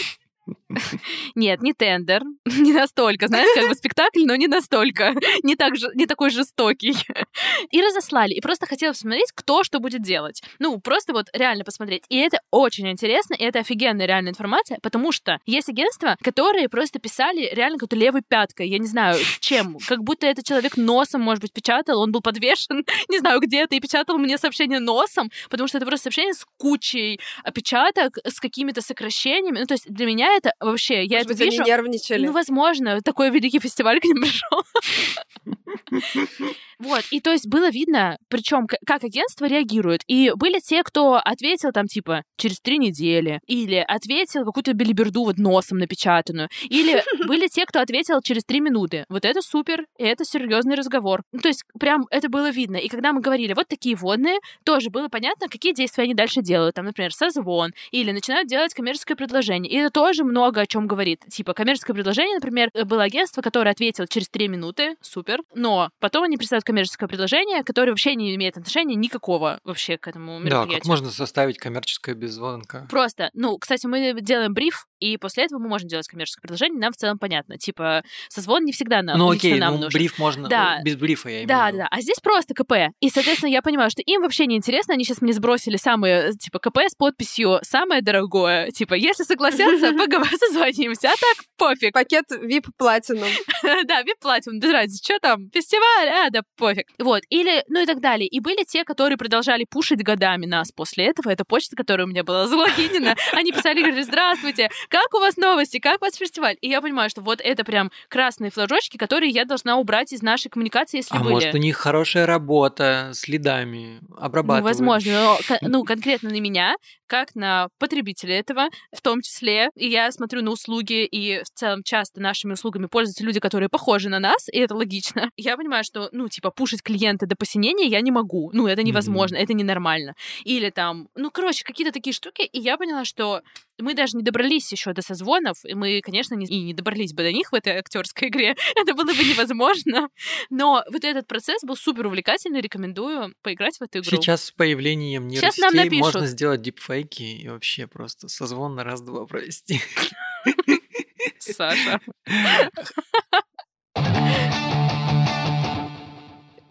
Нет, не тендер, <laughs> не настолько, знаешь, как бы спектакль, но не настолько, <laughs> не, так же, не такой жестокий. <laughs> И разослали, и просто хотела посмотреть, кто что будет делать. Ну, просто вот реально посмотреть. И это очень интересно, и это офигенная реальная информация, потому что есть агентства, которые просто писали реально какой-то левой пяткой, я не знаю, чем, как будто этот человек носом, может быть, печатал, он был подвешен, не знаю, где-то, и печатал мне сообщение носом, потому что это просто сообщение с кучей опечаток, с какими-то сокращениями. Ну, то есть для меня это вообще, я Может это быть, они вижу. нервничали. Ну, возможно, такой великий фестиваль к ним пришел. <laughs> Вот, и то есть было видно, причем как агентство реагирует. И были те, кто ответил там типа через три недели, или ответил какую-то белиберду вот носом напечатанную, или <laughs> были те, кто ответил через три минуты. Вот это супер, и это серьезный разговор. Ну, то есть прям это было видно. И когда мы говорили вот такие водные, тоже было понятно, какие действия они дальше делают. Там, например, созвон, или начинают делать коммерческое предложение. И это тоже много о чем говорит. Типа коммерческое предложение, например, было агентство, которое ответило через три минуты, супер, но потом они представляют коммерческое предложение, которое вообще не имеет отношения никакого вообще к этому Да, мероприятию. как можно составить коммерческое без звонка? Просто, ну, кстати, мы делаем бриф, и после этого мы можем делать коммерческое предложение, нам в целом понятно. Типа, созвон не всегда нам, Ну окей, нам ну нужен. бриф можно, Да. без брифа я имею Да, в виду. да, да. А здесь просто КП. И, соответственно, я понимаю, что им вообще не интересно. Они сейчас мне сбросили самые, типа, КП с подписью «самое дорогое». Типа, если согласятся, <laughs> поговорим, созвонимся. А так, пофиг. Пакет VIP Platinum. <laughs> Да, вип-платим, без разницы, что там, фестиваль, а, да пофиг. Вот, или, ну и так далее. И были те, которые продолжали пушить годами нас после этого. Это почта, которая у меня была <laughs> залогинена. Они писали, говорили, здравствуйте, как у вас новости, как у вас фестиваль? И я понимаю, что вот это прям красные флажочки, которые я должна убрать из нашей коммуникации, если А были. может, у них хорошая работа с лидами, Ну, обрабатывают. возможно, но, ну, конкретно на меня, как на потребителя этого, в том числе, и я смотрю на услуги, и в целом часто нашими услугами пользуются люди, которые похожи на нас, и это логично. <laughs> Я понимаю, что, ну, типа, пушить клиента до посинения я не могу. Ну, это невозможно, это ненормально. Или там, ну, короче, какие-то такие штуки, и я поняла, что мы даже не добрались еще до созвонов, и мы, конечно, не, и не добрались бы до них в этой актерской игре. <laughs> Это было бы невозможно. Но вот этот процесс был супер увлекательный, рекомендую поиграть в эту игру. Сейчас с появлением нейросетей можно сделать дипфейки и вообще просто созвон на раз-два провести. <laughs> Саша. <laughs>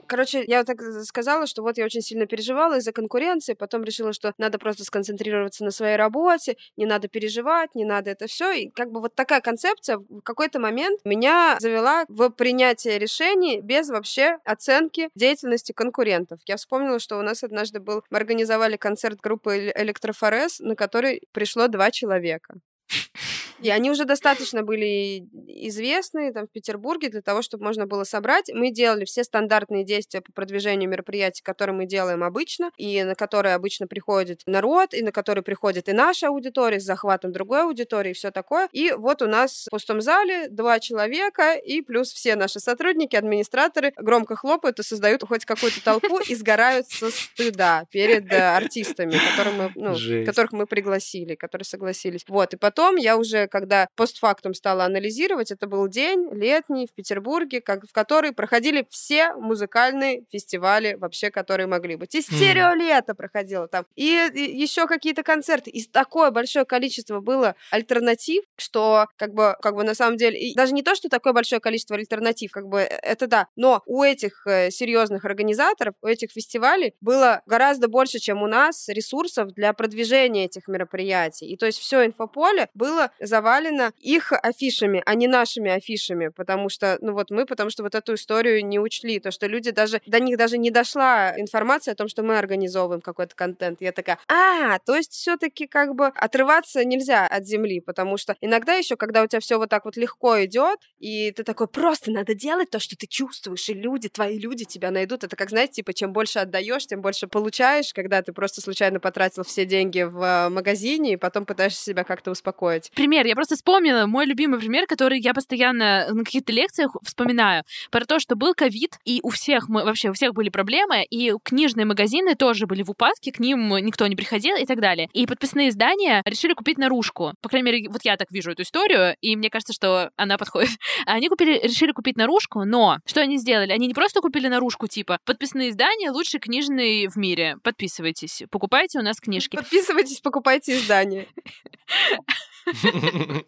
Короче, я вот так сказала, что вот я очень сильно переживала из-за конкуренции, потом решила, что надо просто сконцентрироваться на своей работе, не надо переживать, не надо это все. И как бы вот такая концепция в какой-то момент меня завела в принятие решений без вообще оценки деятельности конкурентов. Я вспомнила, что у нас однажды был, мы организовали концерт группы Электрофорез, на который пришло два человека. И они уже достаточно были известны там в Петербурге для того, чтобы можно было собрать. Мы делали все стандартные действия по продвижению мероприятий, которые мы делаем обычно, и на которые обычно приходит народ, и на которые приходит и наша аудитория с захватом другой аудитории, и все такое. И вот у нас в пустом зале два человека, и плюс все наши сотрудники, администраторы громко хлопают и создают хоть какую-то толпу и сгорают со стыда перед э, артистами, ну, которых мы пригласили, которые согласились. Вот, и потом я уже, когда постфактум стала анализировать, это был день летний в Петербурге, как, в который проходили все музыкальные фестивали вообще, которые могли быть. И стерео лето проходило там, и, еще какие-то концерты. И такое большое количество было альтернатив, что как бы, как бы на самом деле, и даже не то, что такое большое количество альтернатив, как бы э, это да, но у этих э, серьезных организаторов, у этих фестивалей было гораздо больше, чем у нас, ресурсов для продвижения этих мероприятий. И то есть все инфополе было завалено их афишами, а не нашими афишами, потому что, ну вот мы, потому что вот эту историю не учли, то, что люди даже, до них даже не дошла информация о том, что мы организовываем какой-то контент. Я такая, а, то есть все-таки как бы отрываться нельзя от земли, потому что иногда еще, когда у тебя все вот так вот легко идет, и ты такой, просто надо делать то, что ты чувствуешь, и люди, твои люди тебя найдут. Это как, знаете, типа, чем больше отдаешь, тем больше получаешь, когда ты просто случайно потратил все деньги в э, магазине, и потом пытаешься себя как-то успокоить. Пример, я просто вспомнила мой любимый пример, который я постоянно на каких-то лекциях вспоминаю, про то, что был ковид, и у всех, мы, вообще у всех были проблемы, и книжные магазины тоже были в упадке, к ним никто не приходил и так далее. И подписные издания решили купить наружку. По крайней мере, вот я так вижу эту историю, и мне кажется, что она подходит. <laughs> Они купили, решили купить наружку, но что они сделали? Они не просто купили наружку, типа, подписные издания лучший книжный в мире. Подписывайтесь, покупайте у нас книжки. Подписывайтесь, покупайте издание. <laughs> <laughs>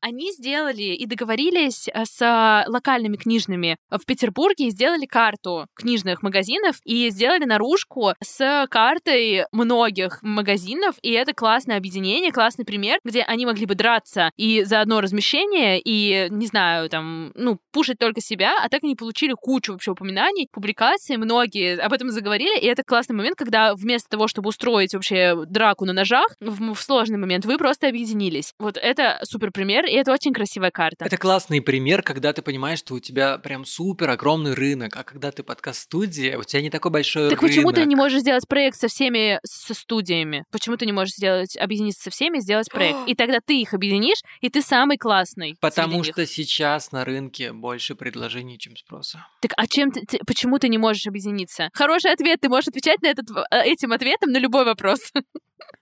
Они сделали и договорились э, с локальными книжными в Петербурге и сделали карту книжных магазинов и сделали наружку с картой многих магазинов, и это классное объединение, классный пример, где они могли бы драться и за одно размещение, и, не знаю, там, ну, пушить только себя, а так они получили кучу вообще упоминаний, публикаций, многие об этом заговорили, и это классный момент, когда вместо того, чтобы устроить вообще драку на ножах в, в сложный момент, вы просто объединились. Вот это супер пример, и это очень красивая карта. Это классный пример, когда ты понимаешь, что у тебя прям супер огромный рынок, а когда ты подкаст-студия, у тебя не такой большой так рынок. почему ты не можешь сделать проект со всеми со студиями? Почему ты не можешь сделать, объединиться со всеми и сделать проект? <gasps> И тогда ты их объединишь, и ты самый классный. Потому что них. сейчас на рынке больше предложений, чем спроса. Так а чем ты, ты- почему ты не можешь объединиться? Хороший ответ, ты можешь отвечать на этот, э, этим ответом на любой вопрос.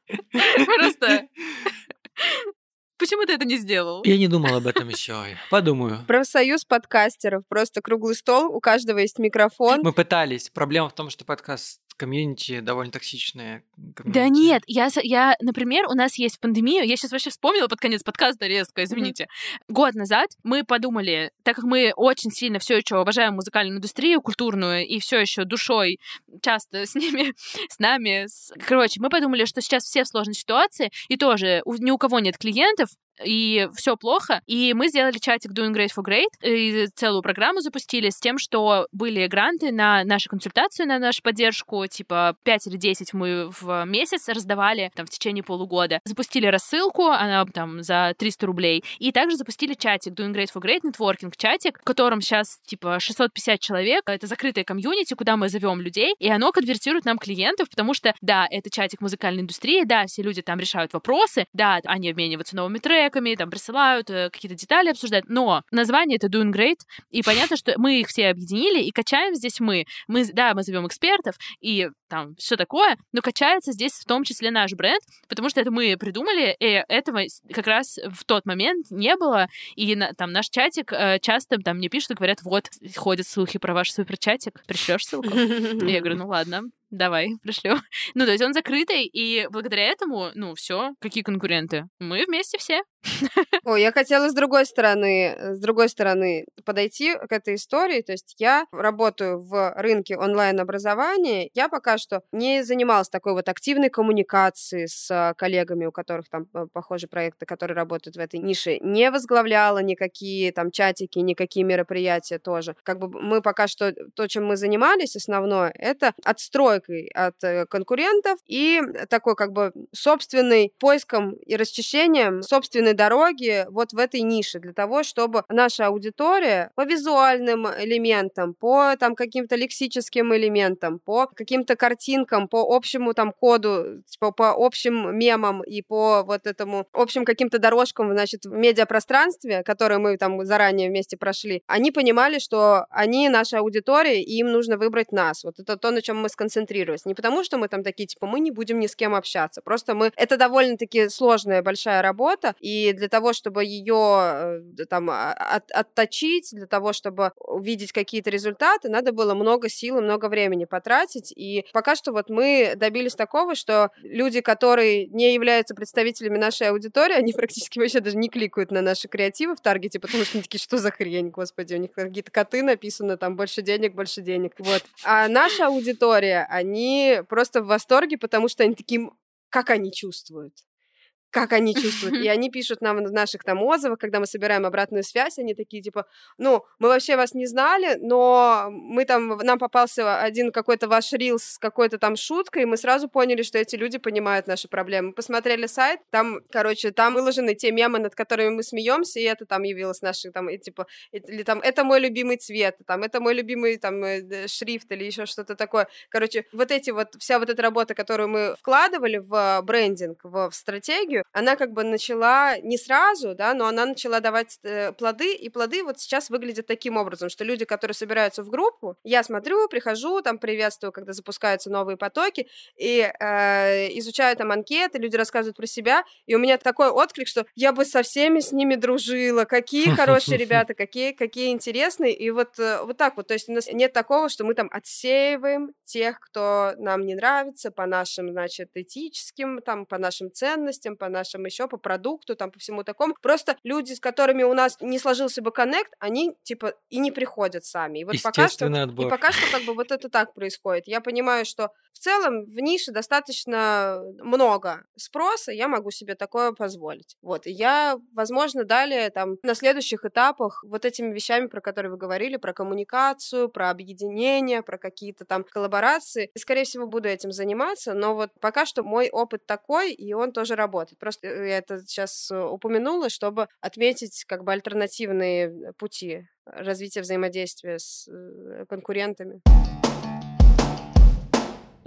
<laughs> Просто. Почему ты это не сделал? Я не думал об этом еще. Подумаю. Профсоюз подкастеров. Просто круглый стол, у каждого есть микрофон. Мы пытались. Проблема в том, что подкаст комьюнити довольно токсичное. Да комьюнити. нет, я, я, например, у нас есть в пандемию, я сейчас вообще вспомнила под конец подкаста резко, извините. Год назад мы подумали, так как мы очень сильно все еще уважаем музыкальную индустрию, культурную, и все еще душой часто с ними, <laughs> с нами. с- Короче, мы подумали, что сейчас все в сложной ситуации, и тоже у- ни у кого нет клиентов, и все плохо. И мы сделали чатик Doing Great for Great, и целую программу запустили с тем, что были гранты на нашу консультацию, на нашу поддержку, типа 5 или 10 мы в месяц раздавали там в течение полугода. Запустили рассылку, она там за 300 рублей, и также запустили чатик Doing Great for Great Networking чатик, в котором сейчас типа 650 человек. Это закрытая комьюнити, куда мы зовем людей, и оно конвертирует нам клиентов, потому что, да, это чатик музыкальной индустрии, да, все люди там решают вопросы, да, они обмениваются новыми треками, там присылают э, какие-то детали обсуждают, но название это Doing Great, и понятно, что мы их все объединили, и качаем здесь мы. Мы, да, мы зовем экспертов, и там все такое, но качается здесь в том числе наш бренд, потому что это мы придумали, и этого как раз в тот момент не было, и на- там наш чатик э, часто там мне пишут и говорят, вот, ходят слухи про ваш суперчатик, пришлешь ссылку? И <laughs> Я говорю, ну ладно, давай, <laughs> пришлю. Ну, то есть он закрытый, и благодаря этому, ну, все, какие конкуренты? Мы вместе все. <laughs> Ой, я хотела с другой стороны, э, с другой стороны подойти к этой истории. То есть я работаю в рынке онлайн-образования. Я пока что не занималась такой вот активной коммуникацией с э, коллегами, у которых там э, похожи проекты, которые работают в этой нише. Не возглавляла никакие там чатики, никакие мероприятия тоже. Как бы мы пока что, то, чем мы занимались основное, это отстройкой от э, конкурентов и такой как бы собственный поиском и расчищением собственной дороги вот в этой нише для того, чтобы наша аудитория по визуальным элементам, по там каким-то лексическим элементам, по каким-то картинкам, по общему там коду, типа, по общим мемам и по вот этому общим каким-то дорожкам, значит, в медиапространстве, которые мы там заранее вместе прошли, они понимали, что они наша аудитория, и им нужно выбрать нас. Вот это то, на чем мы сконцентрировались. Не потому, что мы там такие, типа, мы не будем ни с кем общаться. Просто мы... Это довольно-таки сложная, большая работа, и для того, чтобы ее там а- от- отточить, для того, чтобы увидеть какие-то результаты, надо было много сил и много времени потратить. И пока что вот мы добились такого, что люди, которые не являются представителями нашей аудитории, они практически вообще даже не кликают на наши креативы в Таргете, потому что они такие, что за хрень, господи, у них какие-то коты написаны, там больше денег, больше денег. Вот. А наша аудитория, они просто в восторге, потому что они таким, как они чувствуют как они чувствуют. И <laughs> они пишут нам в наших там отзывах, когда мы собираем обратную связь, они такие типа, ну, мы вообще вас не знали, но мы там, нам попался один какой-то ваш рилс с какой-то там шуткой, и мы сразу поняли, что эти люди понимают наши проблемы. Посмотрели сайт, там, короче, там выложены те мемы, над которыми мы смеемся, и это там явилось наши там, и, типа, или там, это мой любимый цвет, там, это мой любимый там э, шрифт или еще что-то такое. Короче, вот эти вот, вся вот эта работа, которую мы вкладывали в брендинг, в, в стратегию, она как бы начала не сразу, да, но она начала давать э, плоды, и плоды вот сейчас выглядят таким образом, что люди, которые собираются в группу, я смотрю, прихожу, там приветствую, когда запускаются новые потоки, и э, изучаю там анкеты, люди рассказывают про себя, и у меня такой отклик, что я бы со всеми с ними дружила, какие хорошие <laughs> ребята, какие, какие интересные, и вот, э, вот так вот, то есть у нас нет такого, что мы там отсеиваем тех, кто нам не нравится по нашим, значит, этическим, там, по нашим ценностям, по по нашим еще, по продукту, там, по всему такому. Просто люди, с которыми у нас не сложился бы коннект, они, типа, и не приходят сами. И вот пока что, отбор. и пока что, как бы, вот это так происходит. Я понимаю, что в целом в нише достаточно много спроса, я могу себе такое позволить. Вот, и я, возможно, далее, там, на следующих этапах вот этими вещами, про которые вы говорили, про коммуникацию, про объединение, про какие-то там коллаборации, и, скорее всего, буду этим заниматься, но вот пока что мой опыт такой, и он тоже работает. Просто э, я это сейчас э, упомянула, чтобы отметить как бы альтернативные пути развития взаимодействия с э, конкурентами.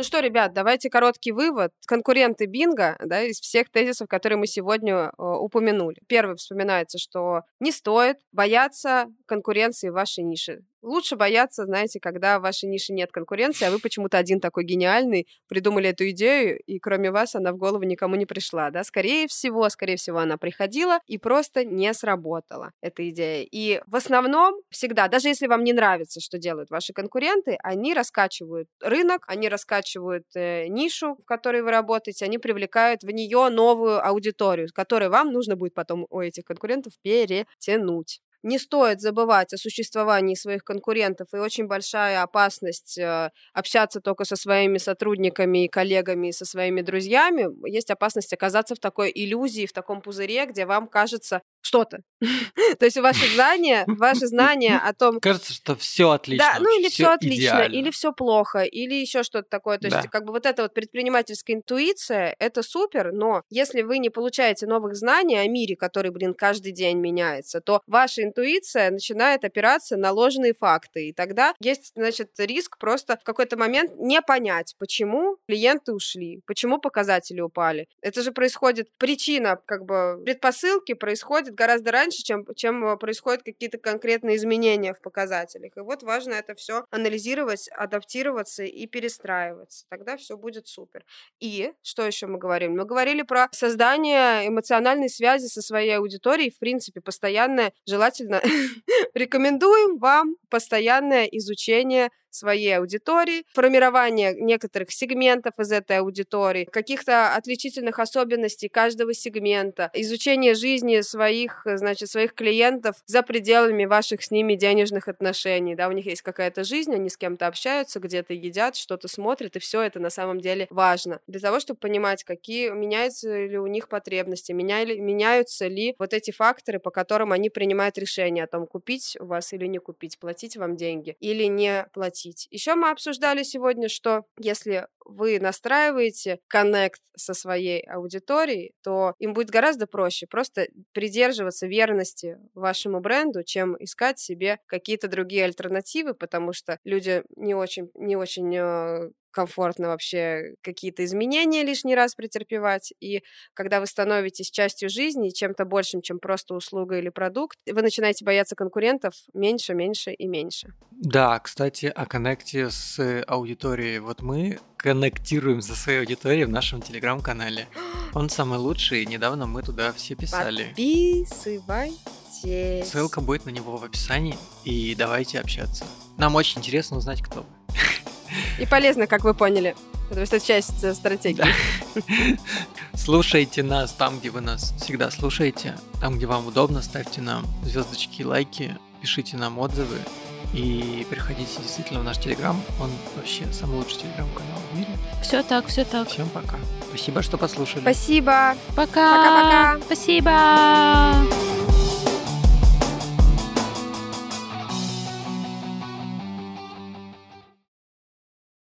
Ну что, ребят, давайте короткий вывод. Конкуренты Бинга, да, из всех тезисов, которые мы сегодня э, упомянули. Первый вспоминается, что не стоит бояться конкуренции в вашей нише. Лучше бояться, знаете, когда в вашей нише нет конкуренции, а вы почему-то один такой гениальный, придумали эту идею, и кроме вас она в голову никому не пришла, да? Скорее всего, скорее всего, она приходила и просто не сработала, эта идея. И в основном всегда, даже если вам не нравится, что делают ваши конкуренты, они раскачивают рынок, они раскачивают э, нишу, в которой вы работаете, они привлекают в нее новую аудиторию, которую вам нужно будет потом у этих конкурентов перетянуть не стоит забывать о существовании своих конкурентов и очень большая опасность э, общаться только со своими сотрудниками и коллегами и со своими друзьями. Есть опасность оказаться в такой иллюзии, в таком пузыре, где вам кажется, что-то. <laughs> То есть ваши знания, ваши знания о том... Кажется, что все отлично. Да, ну или все отлично, или все плохо, или еще что-то такое. То есть как бы вот эта вот предпринимательская интуиция, это супер, но если вы не получаете новых знаний о мире, который, блин, каждый день меняется, то ваша интуиция начинает опираться на ложные факты. И тогда есть, значит, риск просто в какой-то момент не понять, почему клиенты ушли, почему показатели упали. Это же происходит, причина, как бы, предпосылки происходит гораздо раньше, чем, чем э, происходят какие-то конкретные изменения в показателях. И вот важно это все анализировать, адаптироваться и перестраиваться. Тогда все будет супер. И что еще мы говорим? Мы говорили про создание эмоциональной связи со своей аудиторией, в принципе, постоянное, желательно <laughs> рекомендуем вам постоянное изучение своей аудитории, формирование некоторых сегментов из этой аудитории, каких-то отличительных особенностей каждого сегмента, изучение жизни своих, значит, своих клиентов за пределами ваших с ними денежных отношений, да, у них есть какая-то жизнь, они с кем-то общаются, где-то едят, что-то смотрят, и все это на самом деле важно. Для того, чтобы понимать, какие меняются ли у них потребности, меняли, меняются ли вот эти факторы, по которым они принимают решение о том, купить вас или не купить, платить вам деньги или не платить платить. Еще мы обсуждали сегодня, что если вы настраиваете коннект со своей аудиторией, то им будет гораздо проще просто придерживаться верности вашему бренду, чем искать себе какие-то другие альтернативы, потому что люди не очень, не очень э, комфортно вообще какие-то изменения лишний раз претерпевать. И когда вы становитесь частью жизни, чем-то большим, чем просто услуга или продукт, вы начинаете бояться конкурентов меньше, меньше и меньше. Да, кстати, о коннекте с аудиторией. Вот мы коннектируем за своей аудиторией в нашем телеграм-канале. <gasps> Он самый лучший, и недавно мы туда все писали. Подписывайтесь. Ссылка будет на него в описании, и давайте общаться. Нам очень интересно узнать, кто вы. И полезно, как вы поняли. Потому что это часть э, стратегии. Да. <laughs> Слушайте нас там, где вы нас всегда слушаете. Там, где вам удобно, ставьте нам звездочки, лайки, пишите нам отзывы. И приходите действительно в наш телеграм. Он вообще самый лучший телеграм-канал в мире. Все так, все так. Всем пока. Спасибо, что послушали. Спасибо. Пока. Пока-пока. Спасибо.